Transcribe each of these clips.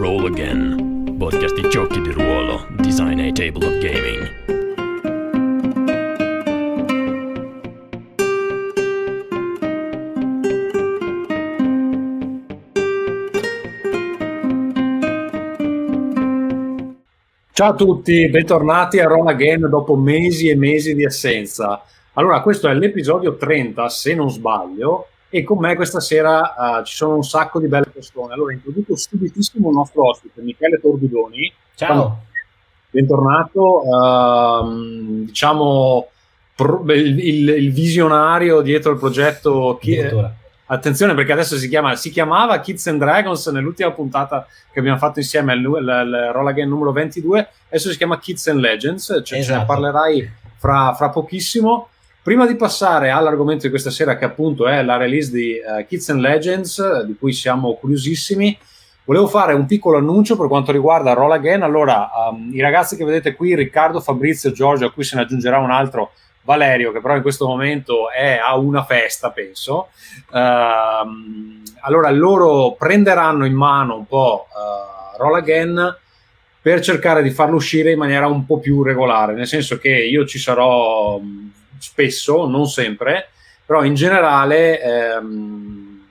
Roll Again, podcast di giochi di ruolo, design e table of gaming. Ciao a tutti, bentornati a Roll Again dopo mesi e mesi di assenza. Allora, questo è l'episodio 30, se non sbaglio, e con me questa sera uh, ci sono un sacco di belle persone. Allora, introduco subitissimo il nostro ospite, Michele Torbidoni. Ciao. Bentornato, uh, diciamo, pro, il, il, il, visionario dietro il progetto... Chi, attenzione perché adesso si, chiama, si chiamava Kids and Dragons nell'ultima puntata che abbiamo fatto insieme il, il, il Roll Again numero 22 adesso si chiama Kids and Legends cioè esatto. ce ne esatto. parlerai fra, fra pochissimo Prima di passare all'argomento di questa sera, che appunto è la release di uh, Kids and Legends, di cui siamo curiosissimi, volevo fare un piccolo annuncio per quanto riguarda Roll Again. Allora, um, i ragazzi che vedete qui, Riccardo, Fabrizio, Giorgio, a cui se ne aggiungerà un altro, Valerio, che però in questo momento è a una festa, penso. Uh, allora, loro prenderanno in mano un po' uh, Roll Again per cercare di farlo uscire in maniera un po' più regolare, nel senso che io ci sarò spesso, non sempre, però in generale, ehm,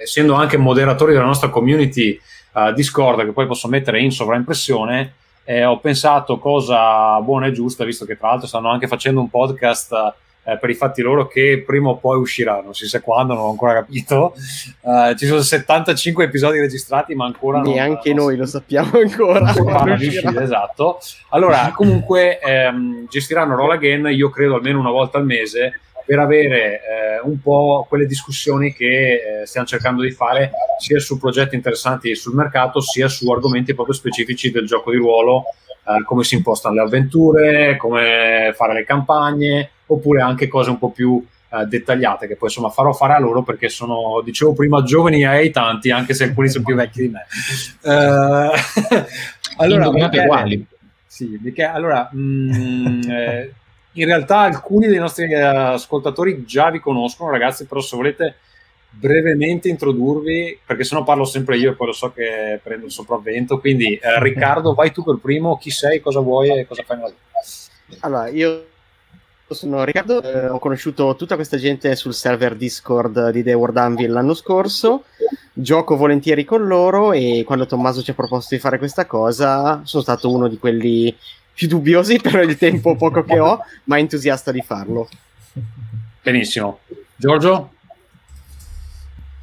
essendo anche moderatori della nostra community uh, Discord, che poi posso mettere in sovraimpressione, eh, ho pensato cosa buona e giusta, visto che tra l'altro stanno anche facendo un podcast eh, per i fatti loro che prima o poi uscirà, non si sa quando, non ho ancora capito. Uh, ci sono 75 episodi registrati, ma ancora neanche non, noi lo sappiamo ancora. uscire, esatto. Allora, comunque ehm, gestiranno Roll Again, io credo almeno una volta al mese per avere eh, un po' quelle discussioni che eh, stiamo cercando di fare sia su progetti interessanti sul mercato sia su argomenti proprio specifici del gioco di ruolo, eh, come si impostano le avventure, come fare le campagne, oppure anche cose un po' più eh, dettagliate che poi insomma farò fare a loro perché sono, dicevo prima, giovani e tanti, anche se alcuni sono più vecchi di me. Uh, allora, uguali. Sì, perché allora... Mm, eh, in realtà alcuni dei nostri eh, ascoltatori già vi conoscono, ragazzi, però se volete brevemente introdurvi, perché sennò parlo sempre io e poi lo so che prendo il sopravvento, quindi eh, Riccardo, vai tu per primo, chi sei, cosa vuoi e cosa fai nella vita? Allora, io sono Riccardo, eh, ho conosciuto tutta questa gente sul server Discord di The World Anvil l'anno scorso, gioco volentieri con loro e quando Tommaso ci ha proposto di fare questa cosa sono stato uno di quelli più dubbiosi per il tempo poco che ho, ma entusiasta di farlo. Benissimo. Giorgio?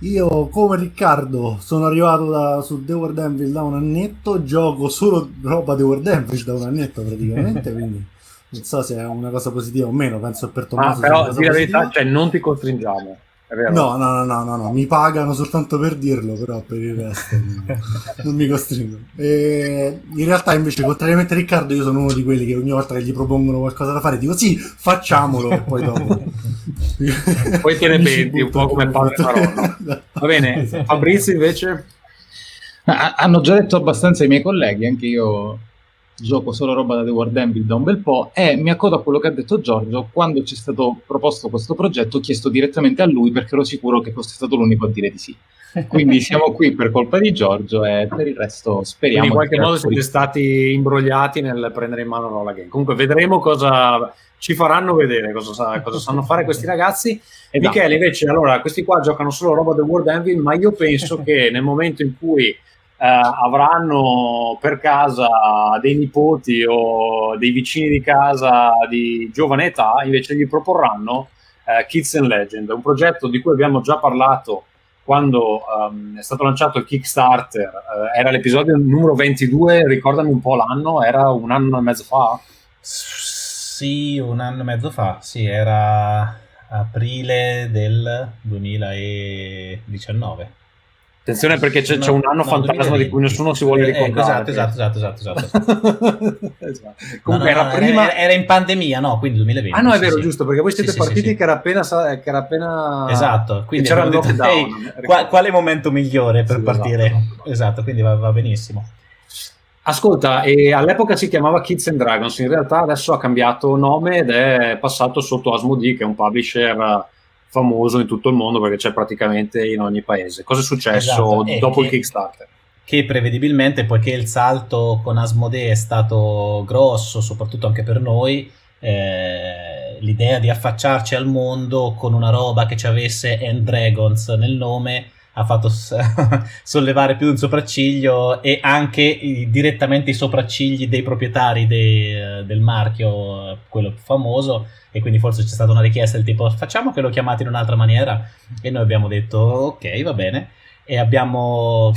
Io come Riccardo sono arrivato da, su The World Anvil da un annetto, gioco solo roba The World Anvil da un annetto praticamente, quindi non so se è una cosa positiva o meno, penso per Tommaso. Ah, però di la verità, cioè, non ti costringiamo. No, no, no, no, no, mi pagano soltanto per dirlo, però per il resto non, mi costringono. E in realtà, invece, contrariamente a Riccardo, io sono uno di quelli che ogni volta che gli propongono qualcosa da fare dico sì, facciamolo, e poi dopo. poi te ne penti un po' come padre parola. Va bene, esatto. Fabrizio invece. Hanno già detto abbastanza i miei colleghi, anche io gioco solo roba da The World Anvil da un bel po' e mi accodo a quello che ha detto Giorgio quando ci è stato proposto questo progetto ho chiesto direttamente a lui perché ero sicuro che fosse stato l'unico a dire di sì. Quindi siamo qui per colpa di Giorgio e per il resto speriamo in qualche modo siete stati imbrogliati nel prendere in mano Rolla Game comunque vedremo cosa ci faranno vedere cosa, cosa sanno fare questi ragazzi. E esatto. Michele invece allora questi qua giocano solo roba The World Anvil ma io penso che nel momento in cui avranno per casa dei nipoti o dei vicini di casa di giovane età, invece gli proporranno eh, Kids and Legend, un progetto di cui abbiamo già parlato quando um, è stato lanciato il Kickstarter, eh, era l'episodio numero 22, ricordami un po' l'anno, era un anno e mezzo fa? Sì, un anno e mezzo fa, sì, era aprile del 2019. Attenzione perché c'è, no, c'è un anno no, fantasma 2020. di cui nessuno si vuole eh, ricordare. esatto, esatto, esatto, esatto. esatto. esatto. Comunque no, era, prima... era, in pandemia, no? Quindi 2020. Ah no, è vero, sì, giusto, perché voi siete sì, partiti sì, che, era appena, che era appena... Esatto, quindi c'era il lockdown. Hey, quale momento migliore per partire? Esatto, esatto quindi va, va benissimo. Ascolta, e all'epoca si chiamava Kids and Dragons, in realtà adesso ha cambiato nome ed è passato sotto Asmodee, che è un publisher famoso in tutto il mondo perché c'è praticamente in ogni paese. Cosa è successo esatto. dopo il Kickstarter? che prevedibilmente, poiché il salto con Asmodee è stato grosso, soprattutto anche per noi, eh, l'idea di affacciarci al mondo con una roba che ci avesse End Dragons nel nome ha fatto sollevare più di un sopracciglio e anche i, direttamente i sopraccigli dei proprietari de, del marchio, quello più famoso, e quindi forse c'è stata una richiesta del tipo facciamo che lo chiamate in un'altra maniera e noi abbiamo detto ok va bene e abbiamo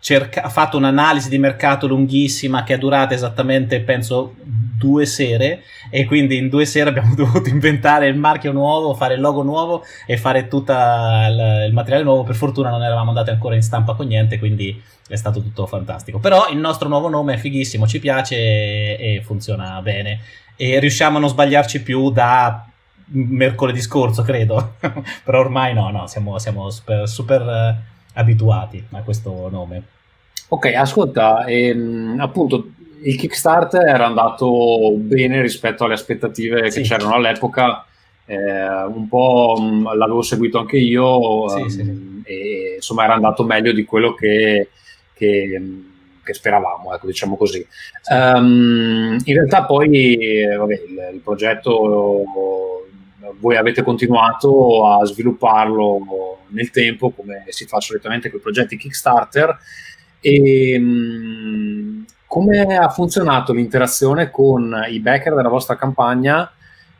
cerca- fatto un'analisi di mercato lunghissima che è durata esattamente, penso, due sere e quindi in due sere abbiamo dovuto inventare il marchio nuovo, fare il logo nuovo e fare tutto il, il materiale nuovo. Per fortuna non eravamo andati ancora in stampa con niente, quindi è stato tutto fantastico. Però il nostro nuovo nome è fighissimo, ci piace e, e funziona bene e riusciamo a non sbagliarci più da mercoledì scorso, credo. Però ormai no, no, siamo, siamo super, super abituati a questo nome. Ok, ascolta, ehm, appunto il Kickstarter era andato bene rispetto alle aspettative sì. che c'erano all'epoca. Eh, un po' mh, mm, l'avevo seguito anche io sì, um, sì. e insomma era andato meglio di quello che, che, che speravamo, ecco, diciamo così. Um, in realtà poi vabbè, il, il progetto voi avete continuato a svilupparlo nel tempo come si fa solitamente con i progetti Kickstarter. E mh, come ha funzionato l'interazione con i backer della vostra campagna?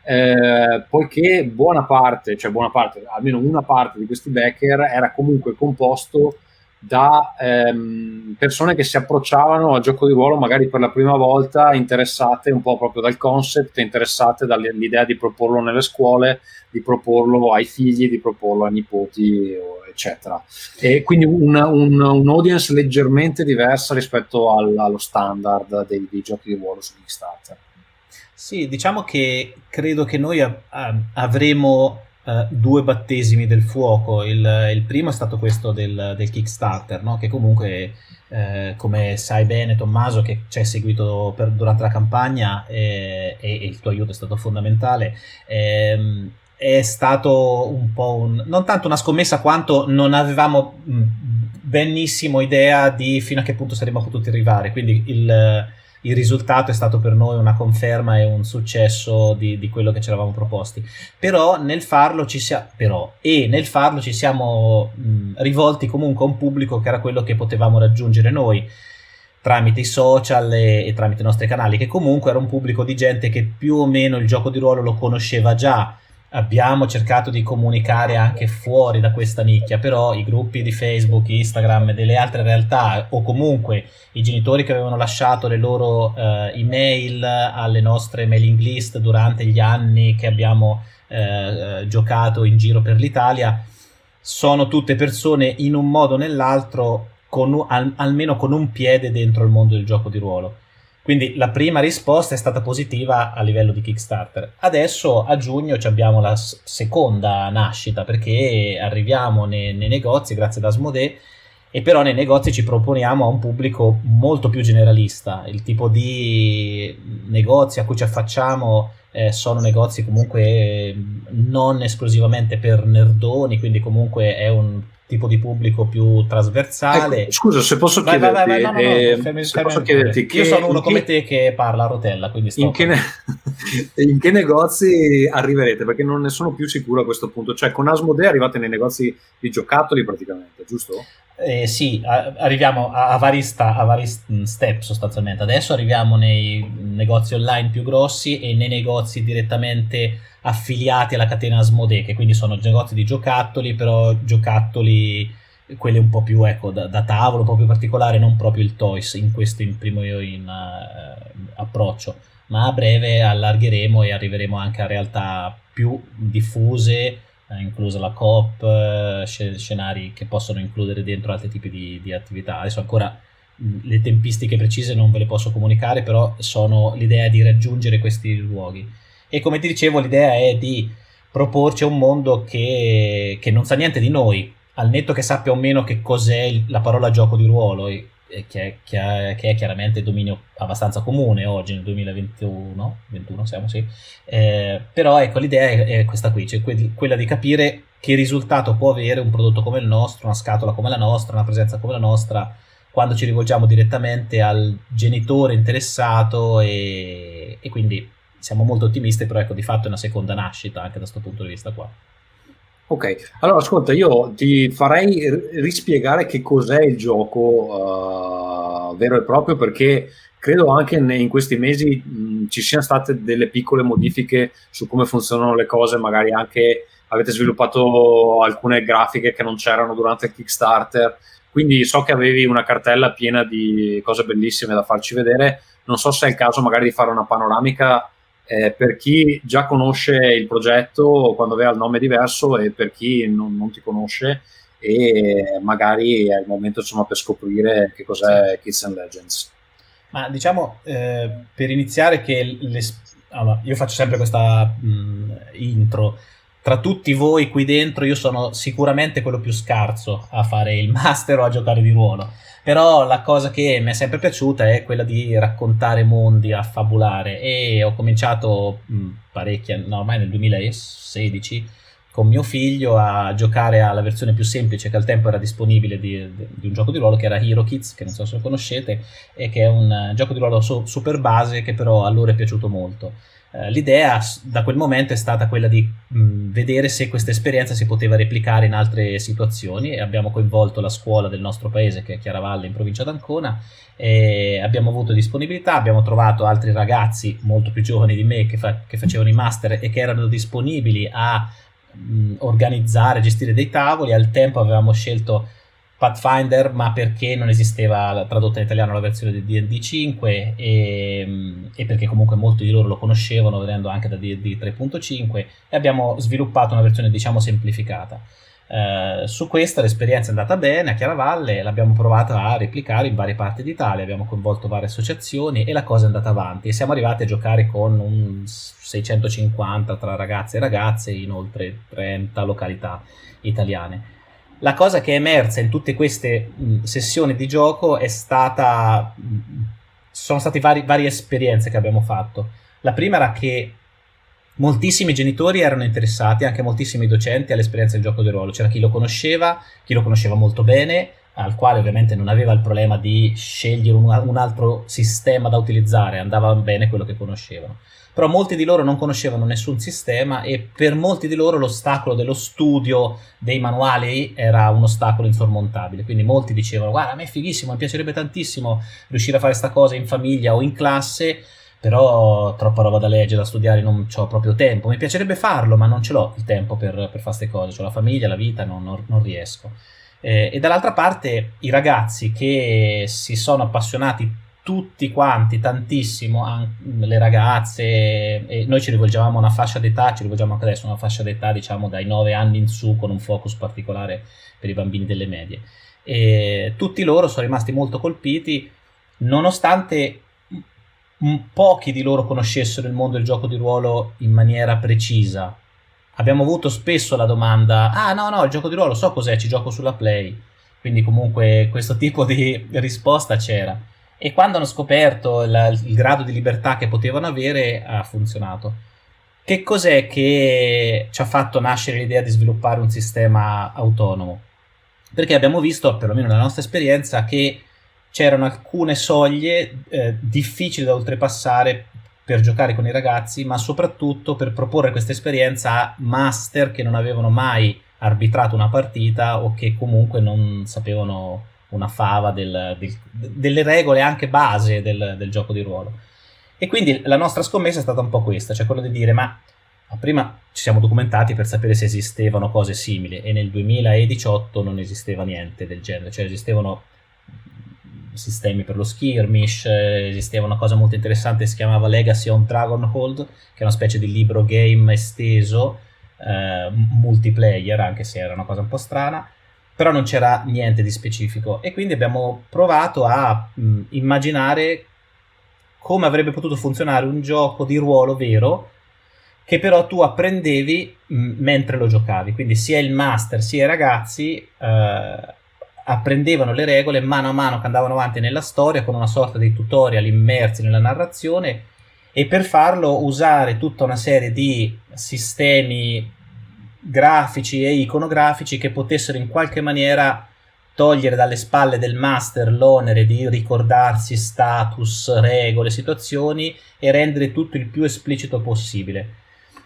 Eh, poiché buona parte, cioè buona parte, almeno una parte di questi backer era comunque composto da ehm, persone che si approcciavano al gioco di ruolo magari per la prima volta interessate un po' proprio dal concept, interessate dall'idea di proporlo nelle scuole, di proporlo ai figli, di proporlo ai nipoti, eccetera. E quindi un, un, un audience leggermente diversa rispetto al, allo standard dei, dei, giochi di ruolo su Kickstarter. Sì, diciamo che credo che noi avremo uh, due battesimi del fuoco. Il, il, primo è stato questo del, del Kickstarter, no? che comunque, uh, come sai bene Tommaso, che ci hai seguito per, durante la campagna e, e, e, il tuo aiuto è stato fondamentale, ehm, è stato un po' un, non tanto una scommessa quanto non avevamo mh, benissimo idea di fino a che punto saremmo potuti arrivare. Quindi il il risultato è stato per noi una conferma e un successo di, di quello che ci eravamo proposti. Però nel farlo ci siamo, però, nel farlo ci siamo mh, rivolti comunque a un pubblico che era quello che potevamo raggiungere noi tramite i social e, e tramite i nostri canali, che comunque era un pubblico di gente che più o meno il gioco di ruolo lo conosceva già abbiamo cercato di comunicare anche. fuori da questa nicchia, però i gruppi di Facebook, Instagram e delle altre realtà, o comunque i genitori che avevano lasciato le loro uh, email alle nostre mailing list durante gli anni che abbiamo uh, giocato in giro per l'Italia, sono tutte persone in un modo o nell'altro, con, al, almeno con un piede dentro il mondo del gioco di ruolo quindi la prima risposta è stata positiva a livello di Kickstarter. Adesso a giugno abbiamo la seconda nascita perché arriviamo nei, nei negozi grazie ad Asmodee e però nei negozi ci proponiamo a un pubblico molto più generalista. Il tipo di negozi a cui ci affacciamo eh, sono negozi comunque non esclusivamente per nerdoni, quindi comunque è un tipo di pubblico più trasversale. Ecco, scusa, se posso vai, chiederti, vai, vai, no, no, no, eh, fermi, se posso chiederti che, io sono uno come te che parla a rotella, quindi in che, ne... in che, negozi arriverete? Perché non ne sono più sicuro a questo punto. Cioè, con Asmodee arrivate nei negozi di giocattoli praticamente, giusto? Eh, sì, a, arriviamo a, a, vari sta, a, vari step sostanzialmente. Adesso arriviamo nei negozi online più grossi e nei negozi direttamente affiliati alla catena Asmodee, che quindi sono negozi di giocattoli, però giocattoli quelli un po' più ecco, da, da tavolo, un po' più particolare, non proprio il toys in questo in primo in, uh, approccio, ma a breve allargheremo e arriveremo anche a realtà più diffuse, inclusa la coop, eh, scenari che possono includere dentro altri tipi di, di attività. Adesso ancora le tempistiche precise non ve le posso comunicare, però sono l'idea di raggiungere questi luoghi. E come ti dicevo, l'idea è di proporci un mondo che, che non sa niente di noi, al netto che sappia o meno che cos'è la parola gioco di ruolo, che, è, che, è, che, è, chiaramente dominio abbastanza comune oggi nel 2021, 21 siamo sì, eh, però ecco l'idea è, è questa qui, cioè que- quella di capire che risultato può avere un prodotto come il nostro, una scatola come la nostra, una presenza come la nostra quando ci rivolgiamo direttamente al genitore interessato e, e quindi siamo molto ottimisti, però ecco di fatto è una seconda nascita anche da questo punto di vista qua. Ok, allora ascolta, io ti farei rispiegare che cos'è il gioco uh, vero e proprio perché credo anche in questi mesi mh, ci siano state delle piccole modifiche su come funzionano le cose, magari anche avete sviluppato alcune grafiche che non c'erano durante il Kickstarter, quindi so che avevi una cartella piena di cose bellissime da farci vedere, non so se è il caso magari di fare una panoramica eh, per chi già conosce il progetto quando aveva il nome diverso e per chi non, non ti conosce e magari è il momento insomma per scoprire che cos'è Kids and Legends. Ma diciamo eh, per iniziare che le, allora, io faccio sempre questa mh, intro. Tra tutti voi qui dentro, io sono sicuramente quello più scarso a fare il master o a giocare di ruolo. Però la cosa che mi è sempre piaciuta è quella di raccontare mondi, affabulare. E ho cominciato mh, parecchie, no, ormai nel 2016 con mio figlio a giocare alla versione più semplice che al tempo era disponibile di, di, un gioco di ruolo che era Hero Kids, che non so se lo conoscete, e che è un uh, gioco di ruolo so, super base che però a loro è piaciuto molto. Uh, l'idea da quel momento è stata quella di mh, vedere se questa esperienza si poteva replicare in altre situazioni e abbiamo coinvolto la scuola del nostro paese che è Chiaravalle in provincia d'Ancona e abbiamo avuto disponibilità, abbiamo trovato altri ragazzi molto più giovani di me che, fa- che facevano i master e che erano disponibili a mh, organizzare, gestire dei tavoli. Al tempo avevamo scelto Pathfinder, ma perché non esisteva tradotta in italiano la versione di DD 5 e, e, perché comunque molti di loro lo conoscevano venendo anche da DD 3.5 e abbiamo sviluppato una versione diciamo semplificata. Eh, su questa l'esperienza è andata bene a Chiaravalle, l'abbiamo provata a replicare in varie parti d'Italia, abbiamo coinvolto varie associazioni e la cosa è andata avanti e siamo arrivati a giocare con un 650 tra ragazzi e ragazze in oltre 30 località italiane. La cosa che è emersa in tutte queste mh, sessioni di gioco è stata... Mh, sono state vari, varie esperienze che abbiamo fatto. La prima era che moltissimi genitori erano interessati, anche moltissimi docenti, all'esperienza del gioco di ruolo. C'era chi lo conosceva, chi lo conosceva molto bene, al quale ovviamente non aveva il problema di scegliere un, un altro sistema da utilizzare, andava bene quello che conoscevano. Però molti di loro non conoscevano nessun sistema e per molti di loro l'ostacolo dello studio dei manuali era un ostacolo insormontabile. Quindi molti dicevano: Guarda, a me è fighissimo, mi piacerebbe tantissimo riuscire a fare questa cosa in famiglia o in classe però troppa roba da leggere, da studiare, non ho proprio tempo. Mi piacerebbe farlo, ma non ce l'ho il tempo per, per fare queste cose. Ho la famiglia, la vita, non, non, non riesco. Eh, e dall'altra parte i ragazzi che si sono appassionati tutti quanti, tantissimo, le ragazze, noi ci rivolgevamo a una fascia d'età, ci rivolgiamo anche adesso a una fascia d'età, diciamo, dai 9 anni in su, con un focus particolare per i bambini delle medie. E tutti loro sono rimasti molto colpiti, nonostante pochi di loro conoscessero il mondo del gioco di ruolo in maniera precisa. Abbiamo avuto spesso la domanda: Ah, no, no, il gioco di ruolo so cos'è, ci gioco sulla Play. Quindi, comunque, questo tipo di risposta c'era. E quando hanno scoperto la, il grado di libertà che potevano avere, ha funzionato. Che cos'è che ci ha fatto nascere l'idea di sviluppare un sistema autonomo? Perché abbiamo visto, perlomeno nella nostra esperienza, che c'erano alcune soglie eh, difficili da oltrepassare per giocare con i ragazzi, ma soprattutto per proporre questa esperienza a master che non avevano mai arbitrato una partita o che comunque non sapevano una fava del, del, delle regole anche base del, del, gioco di ruolo. E quindi la nostra scommessa è stata un po' questa, cioè quello di dire ma prima ci siamo documentati per sapere se esistevano cose simili e nel 2018 non esisteva niente del genere, cioè esistevano sistemi per lo skirmish, esisteva una cosa molto interessante si chiamava Legacy on Dragonhold, che è una specie di libro game esteso, eh, multiplayer, anche se era una cosa un po' strana, però non c'era niente di specifico. E quindi abbiamo provato a mh, immaginare come avrebbe potuto funzionare un gioco di ruolo vero che però tu apprendevi mh, mentre lo giocavi, quindi sia il master sia i ragazzi eh, apprendevano le regole mano a mano che andavano avanti nella storia con una sorta di tutorial immersi nella narrazione e per farlo usare tutta una serie di sistemi grafici e iconografici che potessero in qualche maniera togliere dalle spalle del master l'onere di ricordarsi status, regole, situazioni e rendere tutto il più esplicito possibile.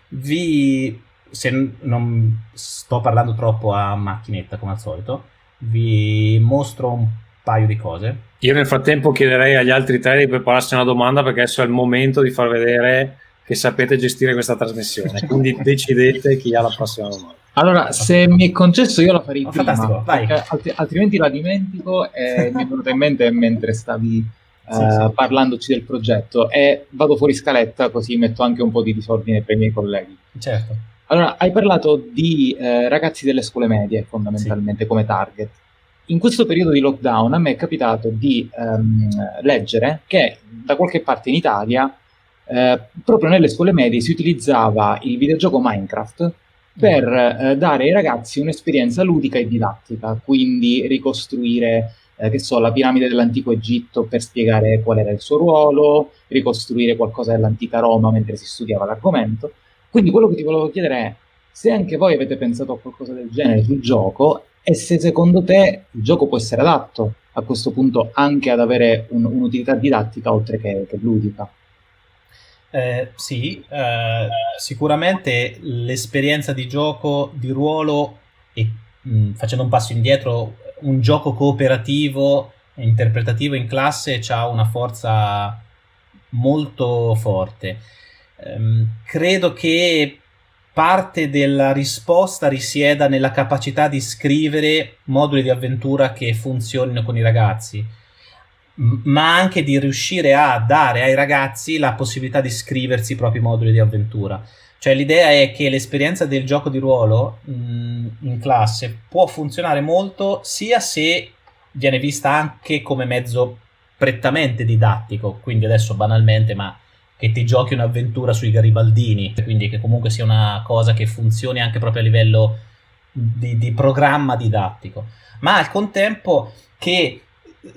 Vi, se non sto parlando troppo a macchinetta come al solito, vi mostro un paio di cose. Io nel frattempo chiederei agli altri tre di prepararsi una domanda perché adesso è il momento di far vedere che sapete gestire questa trasmissione. Quindi decidete chi ha la prossima domanda. Allora, se mi è concesso io la farei Oh, prima, fantastico, vai. alt- altrimenti la dimentico e mi è venuta in mente mentre stavi eh, Sì, sì. parlandoci del progetto e vado fuori scaletta così metto anche un po' di disordine per i miei colleghi. Certo. Allora, hai parlato di eh, ragazzi delle scuole medie fondamentalmente come target. In questo periodo di lockdown a me è capitato di ehm, leggere che da qualche parte in Italia eh, proprio nelle scuole medie si utilizzava il videogioco Minecraft per eh, dare ai ragazzi un'esperienza ludica e didattica, quindi ricostruire, eh, che so, la piramide dell'antico Egitto per spiegare qual era il suo ruolo, ricostruire qualcosa dell'antica Roma mentre si studiava l'argomento. Quindi quello che ti volevo chiedere è se anche voi avete pensato a qualcosa del genere sul gioco e se secondo te il gioco può essere adatto a questo punto anche ad avere un- un'utilità didattica oltre che, che ludica. Eh, sì, eh, sicuramente l'esperienza di gioco di ruolo e mh, facendo un passo indietro, un gioco cooperativo e interpretativo in classe ha una forza molto forte. Ehm, credo che parte della risposta risieda nella capacità di scrivere moduli di avventura che funzionino con i ragazzi m- ma anche di riuscire a dare ai ragazzi la possibilità di scriversi i propri moduli di avventura. Cioè l'idea è che l'esperienza del gioco di ruolo mh, in classe può funzionare molto sia se viene vista anche come mezzo prettamente didattico, quindi adesso banalmente, ma che ti giochi un'avventura sui garibaldini, quindi che comunque sia una cosa che funzioni anche proprio a livello di, di programma didattico, ma al contempo che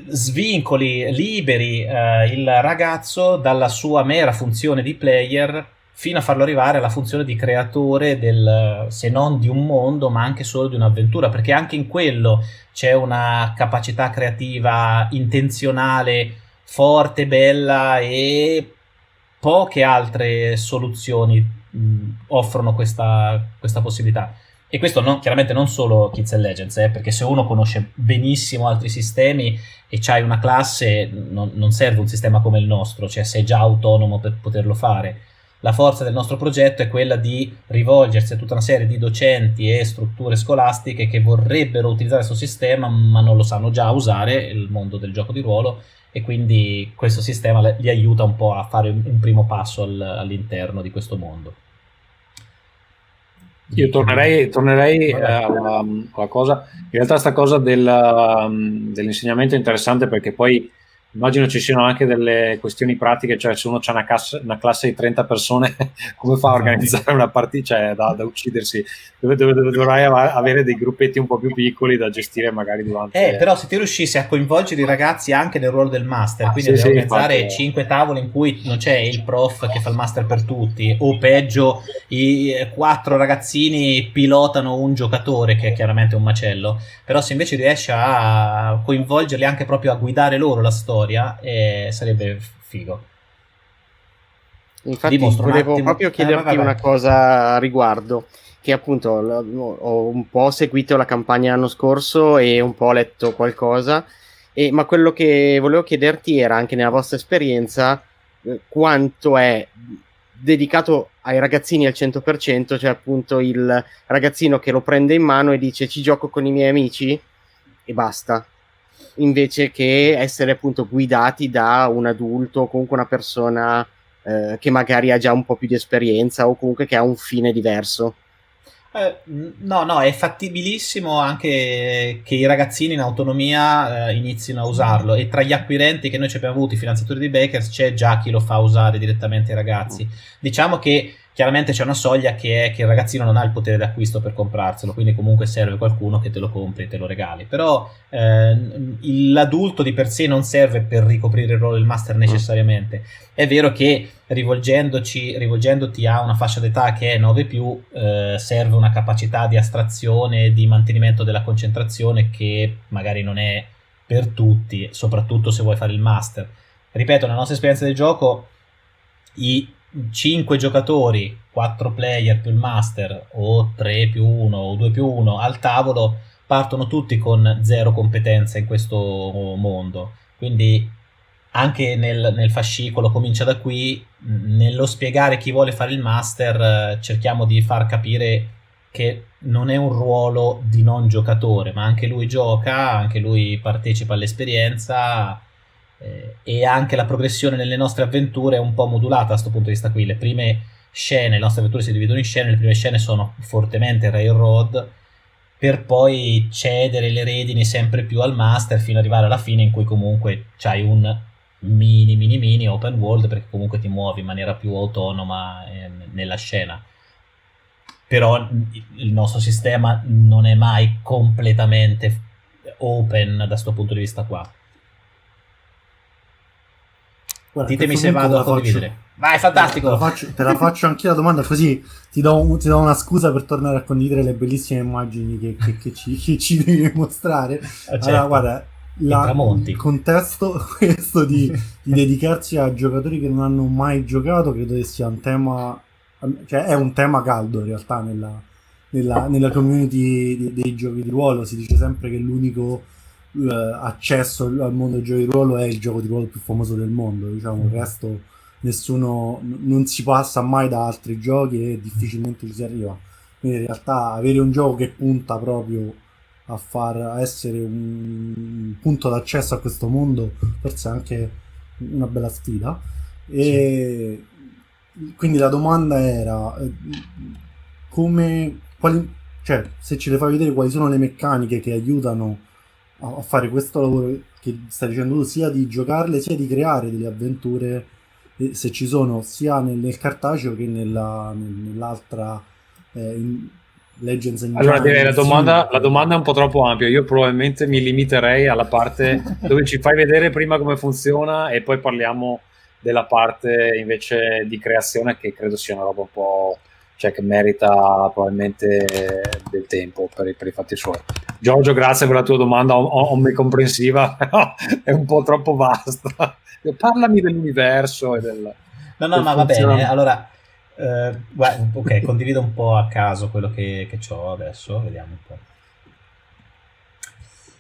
svincoli, liberi eh, il ragazzo dalla sua mera funzione di player fino a farlo arrivare alla funzione di creatore del, se non di un mondo, ma anche solo di un'avventura, perché anche in quello c'è una capacità creativa intenzionale forte, bella e poche altre soluzioni mh, offrono questa, questa possibilità. E questo non- chiaramente non solo Kids and Legends, eh, perché se uno conosce benissimo altri sistemi e c'hai una classe, non, non serve un sistema come il nostro, cioè sei già autonomo per poterlo fare. La forza del nostro progetto è quella di rivolgersi a tutta una serie di docenti e strutture scolastiche che vorrebbero utilizzare questo sistema, ma non lo sanno già usare, il mondo del gioco di ruolo, e quindi questo sistema li aiuta un po' a fare un, primo passo al- all'interno di questo mondo. Io tornerei, tornerei eh, alla, alla cosa, in realtà sta cosa del, um, dell'insegnamento è interessante perché poi immagino ci siano anche delle questioni pratiche, cioè se uno ha una, classe- una classe di 30 persone, come fa a organizzare una partita, cioè da, da uccidersi, dove, dove- dove dovrai avere dei gruppetti un po' più piccoli da gestire magari durante... Eh, però se ti riuscissi a coinvolgere i ragazzi anche nel ruolo del master, Ah, quindi sì, sì, organizzare infatti. 5 tavole in cui non c'è il prof che fa il master per tutti, o peggio, i eh, quattro ragazzini pilotano un giocatore, che è chiaramente un macello. Però se invece riesci a coinvolgerli anche proprio a guidare loro la storia, eh, sarebbe figo. Infatti Dimostro volevo proprio Eh, chiederti vai. una cosa a riguardo, che appunto l- ho un po' seguito la campagna l'anno scorso e un po' letto qualcosa, e- ma quello che volevo chiederti era anche nella vostra esperienza eh, quanto è dedicato ai ragazzini al 100%, cioè appunto il ragazzino che lo prende in mano e dice ci gioco con i miei amici e basta, invece che essere appunto guidati da un adulto o comunque una persona eh, che magari ha già un po' più di esperienza o comunque che ha un fine diverso. Eh, no, no, è fattibilissimo anche che i ragazzini in autonomia eh, inizino a usarlo e tra gli acquirenti che noi ci abbiamo avuto, i finanziatori di Bakers, c'è già chi lo fa usare direttamente ai ragazzi. Diciamo che chiaramente c'è una soglia che è che il ragazzino non ha il potere d'acquisto per comprarselo, quindi comunque serve qualcuno che te lo compri e te lo regali. Però eh, l'adulto di per sé non serve per ricoprire il ruolo del master necessariamente. È vero che rivolgendoci, rivolgendoti a una fascia d'età che è 9 più, eh, serve una capacità di astrazione di mantenimento della concentrazione che magari non è per tutti, soprattutto se vuoi fare il master. Ripeto, nella nostra esperienza del gioco, i 5 giocatori, 4 player più il master, o 3 più 1 o 2 più 1 al tavolo, partono tutti con zero competenza in questo mondo. Quindi anche nel, nel, fascicolo comincia da qui, nello spiegare chi vuole fare il master, cerchiamo di far capire che non è un ruolo di non giocatore, ma anche lui gioca, anche lui partecipa all'esperienza eh, e anche la progressione nelle nostre avventure è un po' modulata da questo punto di vista qui. Le prime scene, le nostre avventure si dividono in scene, le prime scene sono fortemente railroad per poi cedere le redini sempre più al master fino ad arrivare alla fine in cui comunque c'hai un mini mini mini open world perché comunque ti muovi in maniera più autonoma eh, nella scena però il nostro sistema non è mai completamente open da questo punto di vista qua Guarda, Ditemi se vado a condividere. Faccio... Vai, fantastico! Te la, faccio, te la faccio anch'io la domanda, così ti do, ti do, una scusa per tornare a condividere le bellissime immagini che, che, che, ci, che ci, devi mostrare. Eh, certo. Allora, guarda, la, il contesto questo di, di, dedicarsi a giocatori che non hanno mai giocato credo che sia un tema, cioè è un tema caldo in realtà nella, nella, nella community dei, dei giochi di ruolo. Si dice sempre che l'unico eh, accesso al mondo del gioco di ruolo è il gioco di ruolo più famoso del mondo, diciamo, il mm. resto nessuno non si passa mai da altri giochi e difficilmente ci si arriva. Quindi in realtà avere un gioco che punta proprio a far essere un punto d'accesso a questo mondo forse è anche una bella sfida. E sì. quindi la domanda era eh, come quali, cioè, se ce le fai vedere quali sono le meccaniche che aiutano a, fare questo lavoro che stai dicendo tu, sia di giocarle sia di creare delle avventure, se ci sono sia nel, nel cartaceo che nella, nell'altra eh, in Legends and Allora direi la domanda, la domanda è un po' troppo ampia, io probabilmente mi limiterei alla parte dove ci fai vedere prima come funziona e poi parliamo della parte invece di creazione che credo sia una roba un po' cioè che merita probabilmente del tempo per, per, i fatti suoi. Giorgio, grazie per la tua domanda omnicomprensiva, però è un po' troppo vasta. Parlami dell'universo e del... No, no, ma va bene, allora... Eh, guarda, ok, condivido un po' a caso quello che, che ho adesso, vediamo un po'.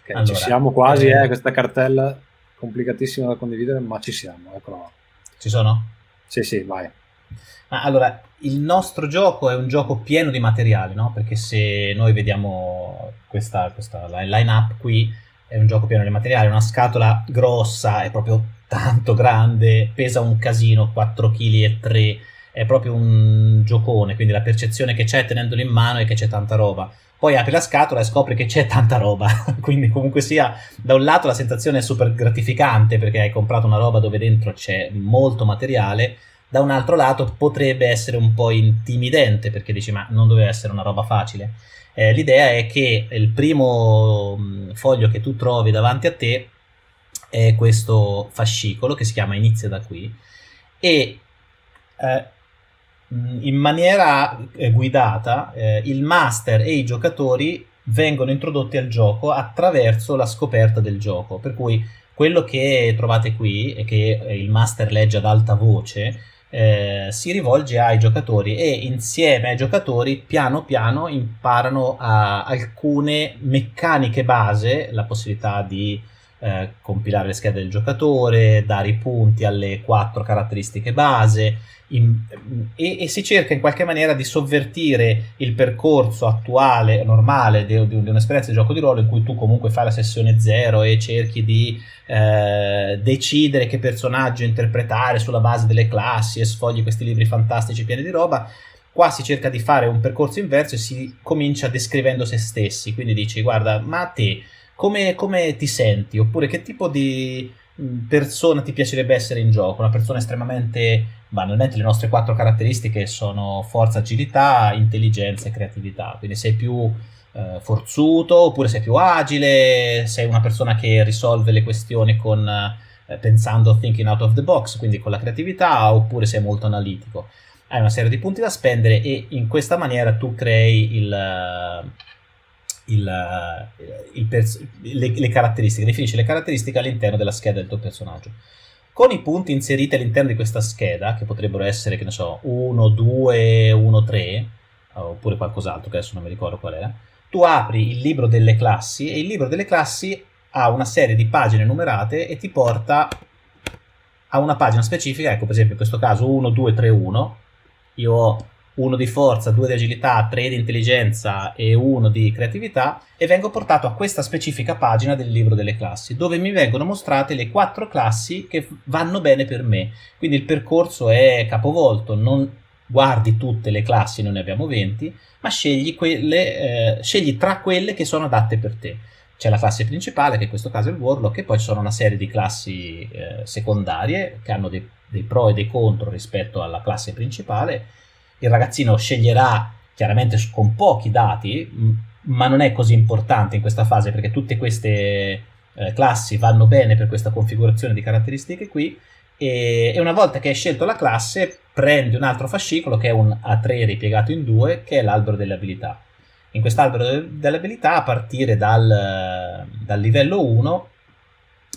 Okay, allora, ci siamo quasi, eh, eh, questa cartella complicatissima da condividere, ma ci siamo, eccola. Ci sono? Sì, sì, vai. Ma allora, il nostro gioco è un gioco pieno di materiali, no? Perché se noi vediamo questa, questa line-up qui, è un gioco pieno di materiali, una scatola grossa, è proprio tanto grande, pesa un casino, 4 kg e 3, è proprio un giocone, quindi la percezione che c'è tenendolo in mano è che c'è tanta roba. Poi apri la scatola e scopri che c'è tanta roba, quindi comunque sia, da un lato la sensazione è super gratificante perché hai comprato una roba dove dentro c'è molto materiale, da un altro lato potrebbe essere un po' intimidente perché dici ma non doveva essere una roba facile. Eh, l'idea è che il primo foglio che tu trovi davanti a te è questo fascicolo che si chiama Inizia da qui e eh, in maniera eh, guidata eh, il master e i giocatori vengono introdotti al gioco attraverso la scoperta del gioco per cui quello che trovate qui e che il master legge ad alta voce eh, si rivolge ai giocatori e insieme ai giocatori piano piano imparano a alcune meccaniche base, la possibilità di eh, compilare le schede del giocatore, dare i punti alle quattro caratteristiche base, in, e, e, si cerca in qualche maniera di sovvertire il percorso attuale, normale di, di, di, un'esperienza di gioco di ruolo in cui tu comunque fai la sessione zero e cerchi di eh, decidere che personaggio interpretare sulla base delle classi e sfogli questi libri fantastici pieni di roba. Qua si cerca di fare un percorso inverso e si comincia descrivendo se stessi, quindi dici guarda, ma te come, come ti senti? Oppure che tipo di persona ti piacerebbe essere in gioco? Una persona estremamente, banalmente le nostre quattro caratteristiche sono forza, agilità, intelligenza e creatività, quindi sei più eh, forzuto oppure sei più agile, sei una persona che risolve le questioni con, eh, pensando thinking out of the box, quindi con la creatività, oppure sei molto analitico. Hai una serie di punti da spendere e in questa maniera tu crei il il, il pers- le, le, caratteristiche, definisce le caratteristiche all'interno della scheda del tuo personaggio. Con i punti inseriti all'interno di questa scheda, che potrebbero essere, che ne so, 1, 2, 1, 3, oppure qualcos'altro, che adesso non mi ricordo qual era, tu apri il libro delle classi e il libro delle classi ha una serie di pagine numerate e ti porta a una pagina specifica, ecco per esempio in questo caso 1, 2, 3, 1, io ho uno di forza, due di agilità, tre di intelligenza e uno di creatività e vengo portato a questa specifica pagina del libro delle classi dove mi vengono mostrate le quattro classi che vanno bene per me. Quindi il percorso è capovolto, non guardi tutte le classi, non ne abbiamo 20, ma scegli, quelle, eh, scegli tra quelle che sono adatte per te. C'è la classe principale, che in questo caso è il Warlock, e poi ci sono una serie di classi eh, secondarie che hanno dei, dei pro e dei contro rispetto alla classe principale il ragazzino sceglierà chiaramente con pochi dati, ma non è così importante in questa fase perché tutte queste eh, classi vanno bene per questa configurazione di caratteristiche qui e, e, una volta che hai scelto la classe prendi un altro fascicolo che è un A3 ripiegato in due che è l'albero delle abilità. In quest'albero delle abilità a partire dal, dal livello 1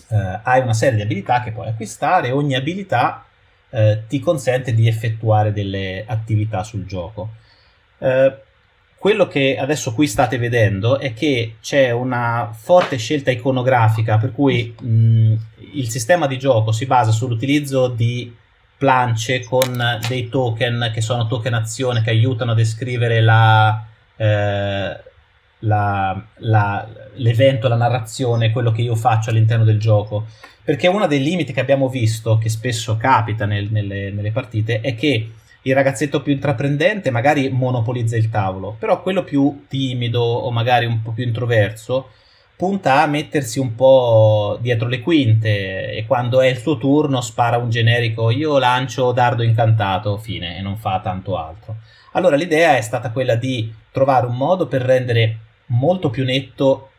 eh, hai una serie di abilità che puoi acquistare, ogni abilità eh, ti consente di effettuare delle attività sul gioco. Eh, quello che adesso qui state vedendo è che c'è una forte scelta iconografica, per cui mh, il sistema di gioco si basa sull'utilizzo di plance con dei token che sono token azione che aiutano a descrivere la, eh, la, la, l'evento, la narrazione, quello che io faccio all'interno del gioco. Perché uno dei limiti che abbiamo visto, che spesso capita nel, nelle, nelle partite, è che il ragazzetto più intraprendente magari monopolizza il tavolo, però quello più timido o magari un po' più introverso punta a mettersi un po' dietro le quinte e quando è il suo turno spara un generico io lancio dardo incantato, fine, e non fa tanto altro. Allora l'idea è stata quella di trovare un modo per rendere molto più netto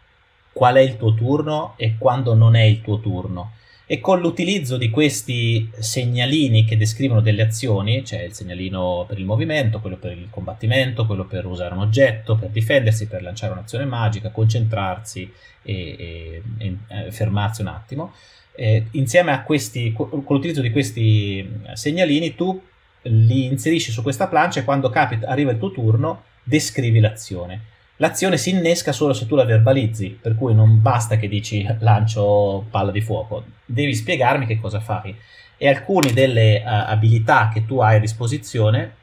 qual è il tuo turno e quando non è il tuo turno. E con l'utilizzo di questi segnalini che descrivono delle azioni, cioè il segnalino per il movimento, quello per il combattimento, quello per usare un oggetto, per difendersi, per lanciare un'azione magica, concentrarsi e, e, e eh, fermarsi un attimo, eh, insieme a questi, con l'utilizzo di questi segnalini tu li inserisci su questa plancia e quando capita, arriva il tuo turno descrivi l'azione. L'azione si innesca solo se tu la verbalizzi, per cui non basta che dici lancio palla di fuoco, devi spiegarmi che cosa fai. E alcune delle uh, abilità che tu hai a disposizione